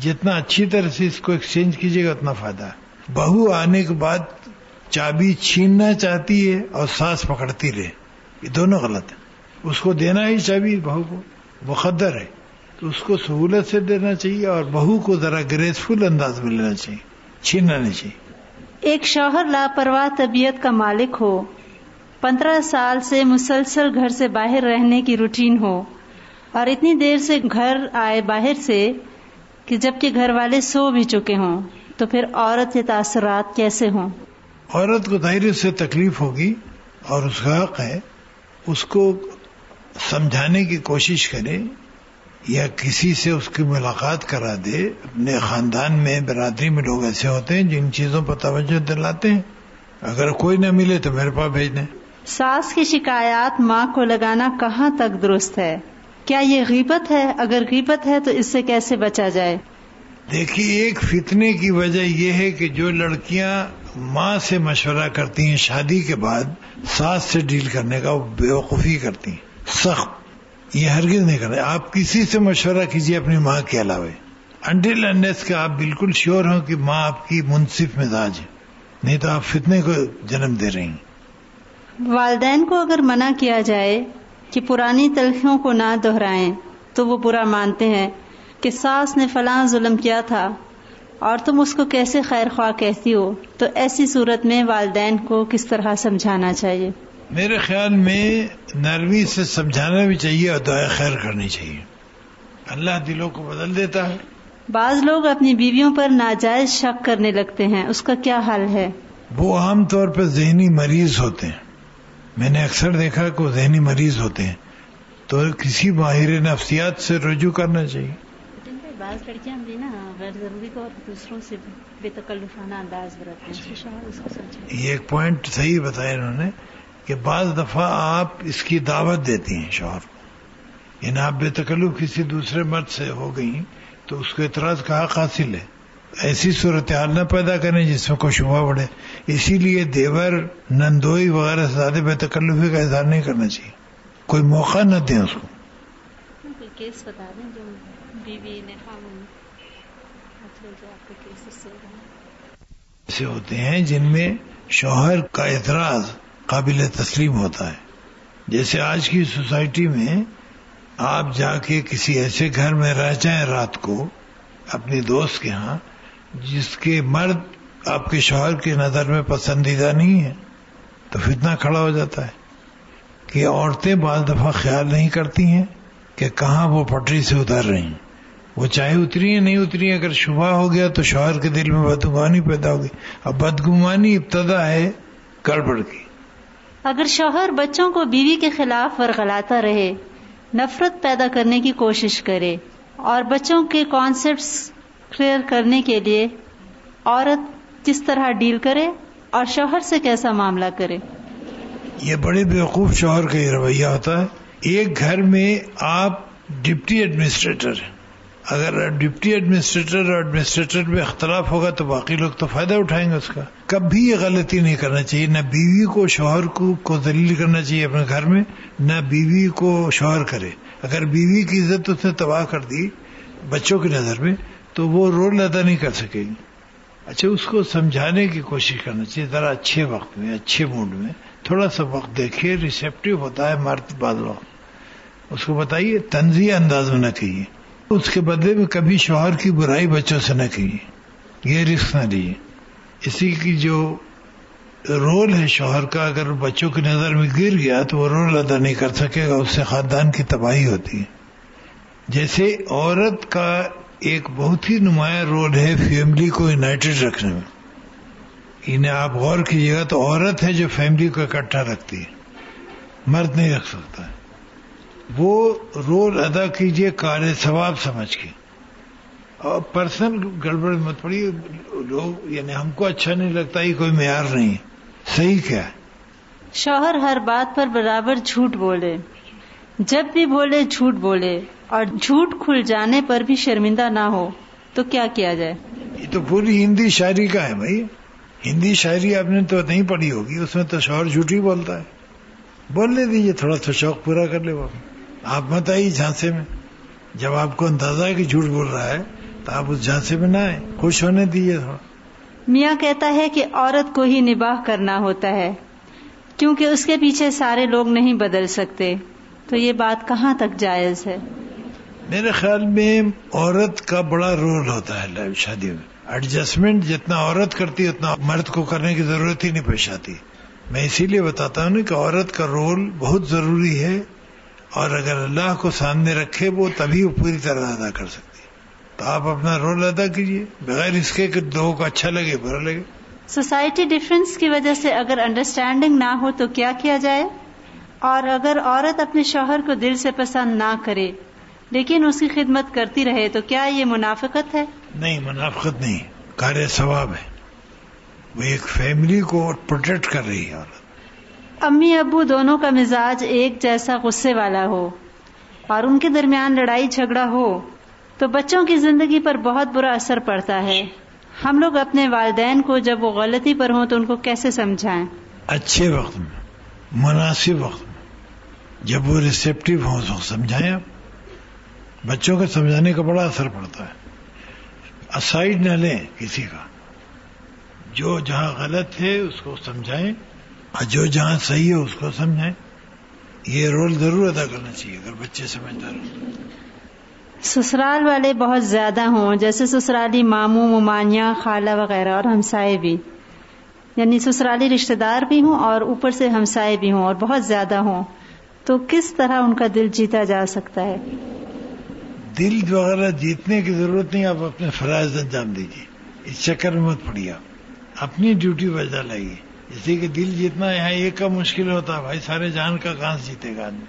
جتنا اچھی طرح سے اس کو ایکسچینج کیجیے گا، اتنا فائدہ ہے۔ بہو آنے کے بعد چابی چھیننا چاہتی ہے اور سانس پکڑتی رہے۔ یہ دونوں غلط ہیں۔ اس کو دینا ہی چابی، بہو کو مقدر ہے۔ تو اس کو سہولت سے دینا چاہیے اور بہو کو ذرا گریسفل انداز میں لینا چاہیے، چھیننا نہیں چاہیے۔ ایک شوہر لاپرواہ طبیعت کا مالک ہو، پندرہ سال سے مسلسل گھر سے باہر رہنے کی روٹین ہو، اور اتنی دیر سے گھر آئے باہر سے کہ جبکہ گھر والے سو بھی چکے ہوں، تو پھر عورت کے تاثرات کیسے ہوں؟ عورت کو ظاہر سے تکلیف ہوگی اور اس کا حق ہے، اس کو سمجھانے کی کوشش کرے یا کسی سے اس کی ملاقات کرا دے اپنے خاندان میں برادری میں لوگ ایسے ہوتے ہیں جن چیزوں پر توجہ دلاتے ہیں۔ اگر کوئی نہ ملے تو میرے پاس بھیج دیں۔ ساس کی شکایات ماں کو لگانا کہاں تک درست ہے؟ کیا یہ غیبت ہے؟ اگر غیبت ہے تو اس سے کیسے بچا جائے؟ دیکھیے ایک فتنے کی وجہ یہ ہے کہ جو لڑکیاں ماں سے مشورہ کرتی ہیں شادی کے بعد ساس سے ڈیل کرنے کا وہ بیوقوفی کرتی ہیں۔ سخت یہ ہرگز نہیں کرتے آپ کسی سے مشورہ کیجیے اپنی ماں کے علاوہ۔ انڈل انڈیس کے آپ بالکل شیور ہوں کہ ماں آپ کی منصف مزاج ہے۔ نہیں تو آپ فتنے کو جنم دے رہی ہیں۔ والدین کو اگر منع کیا جائے کہ پرانی تلخیوں کو نہ دہرائیں، تو وہ برا مانتے ہیں کہ ساس نے فلاں ظلم کیا تھا۔ اور تم اس کو کیسے خیر خواہ کہتی ہو؟ تو ایسی صورت میں والدین کو کس طرح سمجھانا چاہیے؟ میرے خیال میں نرمی سے سمجھانا بھی چاہیے اور دعائیں خیر کرنی چاہیے۔ اللہ دلوں کو بدل دیتا ہے۔ بعض لوگ اپنی بیویوں پر ناجائز شک کرنے لگتے ہیں۔ اس کا کیا حل ہے؟ وہ عام طور پر ذہنی مریض ہوتے ہیں۔ میں نے اکثر دیکھا کہ وہ ذہنی مریض ہوتے ہیں۔ تو کسی ماہر نفسیات سے رجوع کرنا چاہیے۔ بعض لڑکیاں بھی نا غیر ضروری طور پر دوسروں سے بے تکلفانہ انداز برتتے یہ ایک پوائنٹ صحیح بتایا انہوں نے۔ کہ بعض دفعہ آپ اس کی دعوت دیتی ہیں شوہر۔ کو یعنی آپ بے تکلف کسی دوسرے مرد سے ہو گئی تو اس کو اعتراض کا حق حاصل ہے۔ ایسی صورتحال نہ پیدا کریں جس میں کوئی شبہ بڑھے۔ اسی لیے دیور نندوئی وغیرہ سے زیادہ بے تکلفی کا اظہار نہیں کرنا چاہیے۔ کوئی موقع نہ دیں اس کو۔ کیس بتا دیں جو بیوی نے ایسے ہوتے ہیں جن میں شوہر کا اعتراض قابل تسلیم ہوتا ہے۔ جیسے آج کی سوسائٹی میں آپ جا کے کسی ایسے گھر میں رہ جائیں رات کو اپنی دوست کے ہاں جس کے مرد آپ کے شوہر کی نظر میں پسندیدہ نہیں ہے، تو فتنہ کھڑا ہو جاتا ہے کہ عورتیں بعض دفعہ خیال نہیں کرتی ہیں کہ کہاں وہ پٹری سے اتر رہی ہیں۔ وہ چاہے اتری ہیں، نہیں اتری ہیں، اگر شبہ ہو گیا تو شوہر کے دل میں بدگمانی پیدا ہوگی۔ اب بدگمانی ابتدا ہے گڑبڑ کی۔ اگر شوہر بچوں کو بیوی کے خلاف ورغلاتا رہے، نفرت پیدا کرنے کی کوشش کرے، اور بچوں کے کانسیپٹس کلیئر کرنے کے لیے عورت کس طرح ڈیل کرے اور شوہر سے کیسا معاملہ کرے۔ یہ بڑے بیوقوف شوہر کا یہ رویہ ہوتا ہے۔ ایک گھر میں آپ ڈپٹی ایڈمنسٹریٹر ہیں۔ اگر ڈپٹی ایڈمنسٹریٹر اور ایڈمنسٹریٹر میں اختلاف ہوگا تو باقی لوگ تو فائدہ اٹھائیں گے اس کا۔ کبھی یہ غلطی نہیں کرنا چاہیے۔ نہ بیوی کو شوہر کو کو دلیل کرنا چاہیے اپنے گھر میں، نہ بیوی کو شوہر کرے۔ اگر بیوی کی عزت اس نے تباہ کر دی بچوں کی نظر میں، تو وہ رول ادا نہیں کر سکے گی۔ اچھا اس کو سمجھانے کی کوشش کرنا چاہیے۔ ذرا اچھے وقت میں، اچھے موڈ میں، تھوڑا سا وقت دیکھیے ریسپٹیو ہوتا ہے، مرد بعد وقت اس کو بتائیے، تنزیہ انداز میں نہ کہیے۔ اس کے بدلے میں کبھی شوہر کی برائی بچوں سے نہ کیجیے یہ رسک نہ لیجیے اسی کی جو رول ہے شوہر کا، اگر بچوں کی نظر میں گر گیا تو وہ رول ادا نہیں کر سکے گا، اس سے خاندان کی تباہی ہوتی ہے۔ جیسے عورت کا ایک بہت ہی نمایاں رول ہے فیملی کو یونائٹڈ رکھنے میں۔ انہیں آپ غور کیجیے گا تو عورت ہے جو فیملی کو اکٹھا رکھتی ہے۔ مرد نہیں رکھ سکتا۔ وہ رول ادا کیجیے کار ثواب سمجھ کے۔ اور پرسنل گڑبڑ مت پڑی لوگ یعنی ہم کو اچھا نہیں لگتا یہ کوئی معیار نہیں صحیح کیا ہے؟ شوہر ہر بات پر برابر جھوٹ بولے۔ جب بھی بولے جھوٹ بولے۔ اور جھوٹ کھل جانے پر بھی شرمندہ نہ ہو تو کیا کیا جائے؟ یہ تو پوری ہندی شاعری کا ہے بھائی۔ ہندی شاعری آپ نے تو نہیں پڑھی ہوگی اس میں تو شوہر جھوٹ ہی بولتا ہے۔ بولنے دیجیے تھوڑا سا شوق پورا کر لے وہ آپ مت آئیے جھانسے میں۔ جب آپ کو اندازہ ہے کہ جھوٹ بول رہا ہے تو آپ اس جھانسے میں نہ آئے خوش ہونے دیجیے تھوڑا۔ میاں کہتا ہے کہ عورت کو ہی نباہ کرنا ہوتا ہے کیونکہ اس کے پیچھے سارے لوگ نہیں بدل سکتے۔ تو یہ بات کہاں تک جائز ہے؟ میرے خیال میں عورت کا بڑا رول ہوتا ہے شادی میں۔ ایڈجسٹمنٹ جتنا عورت کرتی اتنا مرد کو کرنے کی ضرورت ہی نہیں پیش آتی۔ میں اسی لیے بتاتا ہوں کہ عورت کا رول بہت ضروری ہے۔ اور اگر اللہ کو سامنے رکھے وہ تبھی وہ پوری طرح ادا کر سکتی تو آپ اپنا رول ادا کیجیے بغیر اس کے کہ لوگوں کو اچھا لگے برا لگے۔ سوسائٹی ڈفرینس کی وجہ سے اگر انڈرسٹینڈنگ نہ ہو تو کیا کیا جائے؟ اور اگر عورت اپنے شوہر کو دل سے پسند نہ کرے لیکن اس کی خدمت کرتی رہے تو کیا یہ منافقت ہے؟ نہیں منافقت نہیں۔ کار ثواب ہے وہ ایک فیملی کو پروٹیکٹ کر رہی ہے عورت۔ امی ابو دونوں کا مزاج ایک جیسا غصے والا ہو اور ان کے درمیان لڑائی جھگڑا ہو تو بچوں کی زندگی پر بہت برا اثر پڑتا ہے۔ ہم لوگ اپنے والدین کو جب وہ غلطی پر ہوں تو ان کو کیسے سمجھائیں؟ اچھے وقت میں، مناسب وقت میں۔ جب وہ ریسپٹیو ہوں تو سمجھائیں آپ۔ بچوں کو سمجھانے کا بڑا اثر پڑتا ہے۔ اسائڈ نہ لیں کسی کا۔ جو جہاں غلط ہے اس کو سمجھائیں۔ اور جو جہاں صحیح ہے اس کو سمجھائیں یہ رول ضرور ادا کرنا چاہیے اگر بچے سمجھدار ہوں۔ سسرال والے بہت زیادہ ہوں جیسے سسرالی ماموں ممانیاں خالہ وغیرہ اور ہمسائے بھی۔ یعنی سسرالی رشتے دار بھی ہوں اور اوپر سے ہمسائے بھی ہوں اور بہت زیادہ ہوں۔ تو کس طرح ان کا دل جیتا جا سکتا ہے؟ دل وغیرہ جیتنے کی ضرورت نہیں آپ اپنے فرائض انجام دیجیے اس چکر میں مت پڑیے آپ۔ اپنی ڈیوٹی بجا لائیے۔ اسی کے دل جیتنا یہاں ایک کا مشکل ہوتا ہے بھائی سارے جان کا کہاں جیتے گا آدمی؟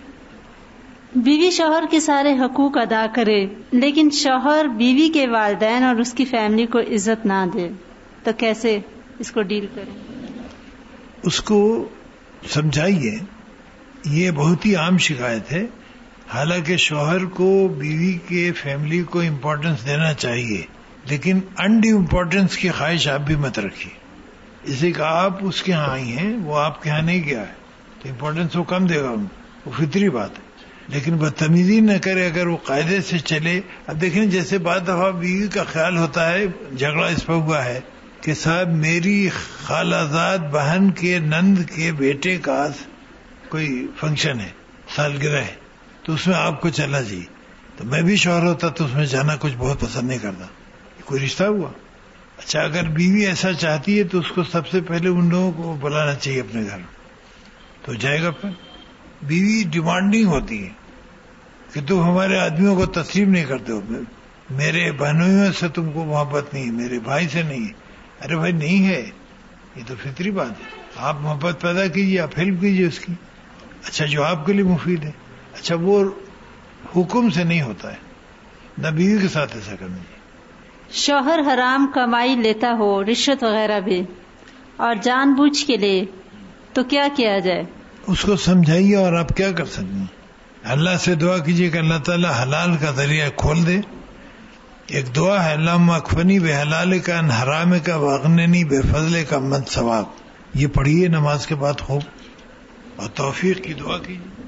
بیوی شوہر کے سارے حقوق ادا کرے لیکن شوہر بیوی کے والدین اور اس کی فیملی کو عزت نہ دے تو کیسے اس کو ڈیل کریں؟ اس کو سمجھائیے یہ بہت ہی عام شکایت ہے۔ حالانکہ شوہر کو بیوی کے فیملی کو امپورٹنس دینا چاہیے لیکن انڈی امپورٹنس کی خواہش آپ بھی مت رکھیے۔ اسی کا آپ اس کے ہاں آئی ہیں، وہ آپ کے ہاں نہیں گیا ہے۔ تو امپورٹینس وہ کم دے گا ان وہ فطری بات ہے۔ لیکن بدتمیزی نہ کرے اگر وہ قاعدے سے چلے۔ اب دیکھیں جیسے بعض دفعہ بیوی کا خیال ہوتا ہے، جھگڑا اس پر ہوا ہے کہ صاحب میری خالازاد بہن کے نند کے بیٹے کا کوئی فنکشن ہے، سالگرہ ہے۔ تو اس میں آپ کو چلنا چاہیے جی۔ تو میں بھی شوہر ہوتا تو اس میں جانا کچھ بہت پسند نہیں کرتا۔ کوئی رشتہ ہوا؟ اچھا اگر بیوی ایسا چاہتی ہے تو اس کو سب سے پہلے ان لوگوں کو بلانا چاہیے اپنے گھر تو جائے گا پھر۔ بیوی ڈیمانڈنگ ہوتی ہے کہ تم ہمارے آدمیوں کو تسلیم نہیں کرتے ہو۔ میرے بہنوئیوں سے تم کو محبت نہیں ہے، میرے بھائی سے نہیں ارے بھائی، نہیں ہے۔ یہ تو فطری بات ہے۔ آپ محبت پیدا کیجیے، آپ ہیلپ کیجیے اس کی۔ اچھا جو آپ کے لیے مفید ہے۔ اچھا وہ حکم سے نہیں ہوتا ہے۔ نہ بیوی کے ساتھ ایسا کرنا چاہیے۔ شوہر حرام کمائی لیتا ہو، رشوت وغیرہ بھی۔ اور جان بوجھ کے لے تو کیا کیا جائے؟ اس کو سمجھائیے اور آپ کیا کر سکتے ہیں؟ اللہ سے دعا کیجیے کہ اللہ تعالیٰ حلال کا ذریعہ کھول دے۔ ایک دعا ہے اللہ مخفنی بے حلال کا حرام کا، واغننی بے فضلے کا مد ثواب۔ یہ پڑھیے نماز کے بعد خوب۔ اور توفیق کی دعا کیجیے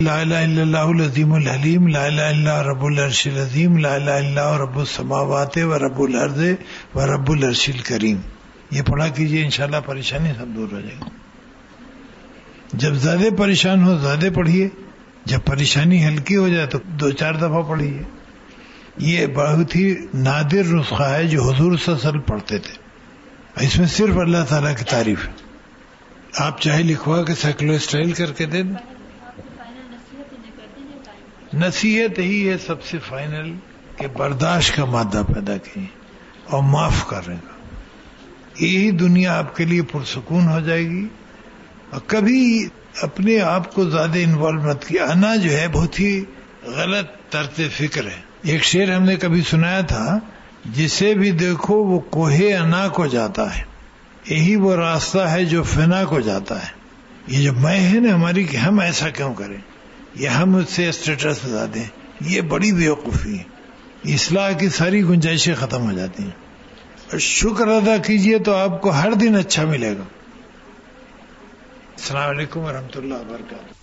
لا الہ الا اللہ العظیم الحلیم لا الہ الا رب العرش العظیم، لا الہ الا رب السماوات و رب الارض و رب العرش الکریم۔ یہ پڑھا کیجیے، انشاءاللہ پریشانی سب دور ہو جائے گی۔ جب زیادہ پریشان ہو، زیادہ پڑھیے۔ جب پریشانی ہلکی ہو جائے تو دو چار دفعہ پڑھیے۔ یہ بہت ہی نادر نسخہ ہے جو حضور سسل پڑھتے تھے۔ اس میں صرف اللہ تعالیٰ کی تعریف۔ ہے آپ چاہے لکھوا کے سائیکلو اسٹائل کر کے دیں۔ نصیحت ہی ہے سب سے فائنل کہ برداشت کا مادہ پیدا کی اور معاف کرنے کا یہی دنیا آپ کے لیے پرسکون ہو جائے گی۔ اور کبھی اپنے آپ کو زیادہ انوالو مت کیا انا جو ہے بہت ہی غلط طرز فکر ہے۔ ایک شعر ہم نے کبھی سنایا تھا، جسے بھی دیکھو وہ کوہے انا کو جاتا ہے۔ یہی وہ راستہ ہے جو فنا کو جاتا ہے۔ یہ جو میں ہے نا ہماری کہ ہم ایسا کیوں کریں؟ یا ہم اس سے اسٹیٹس بتا دیں یہ بڑی بیوقوفی ہے۔ اصلاح کی ساری گنجائشیں ختم ہو جاتی ہیں۔ اور شکر ادا کیجیے تو آپ کو ہر دن اچھا ملے گا۔ السلام علیکم ورحمۃ اللہ وبرکاتہ۔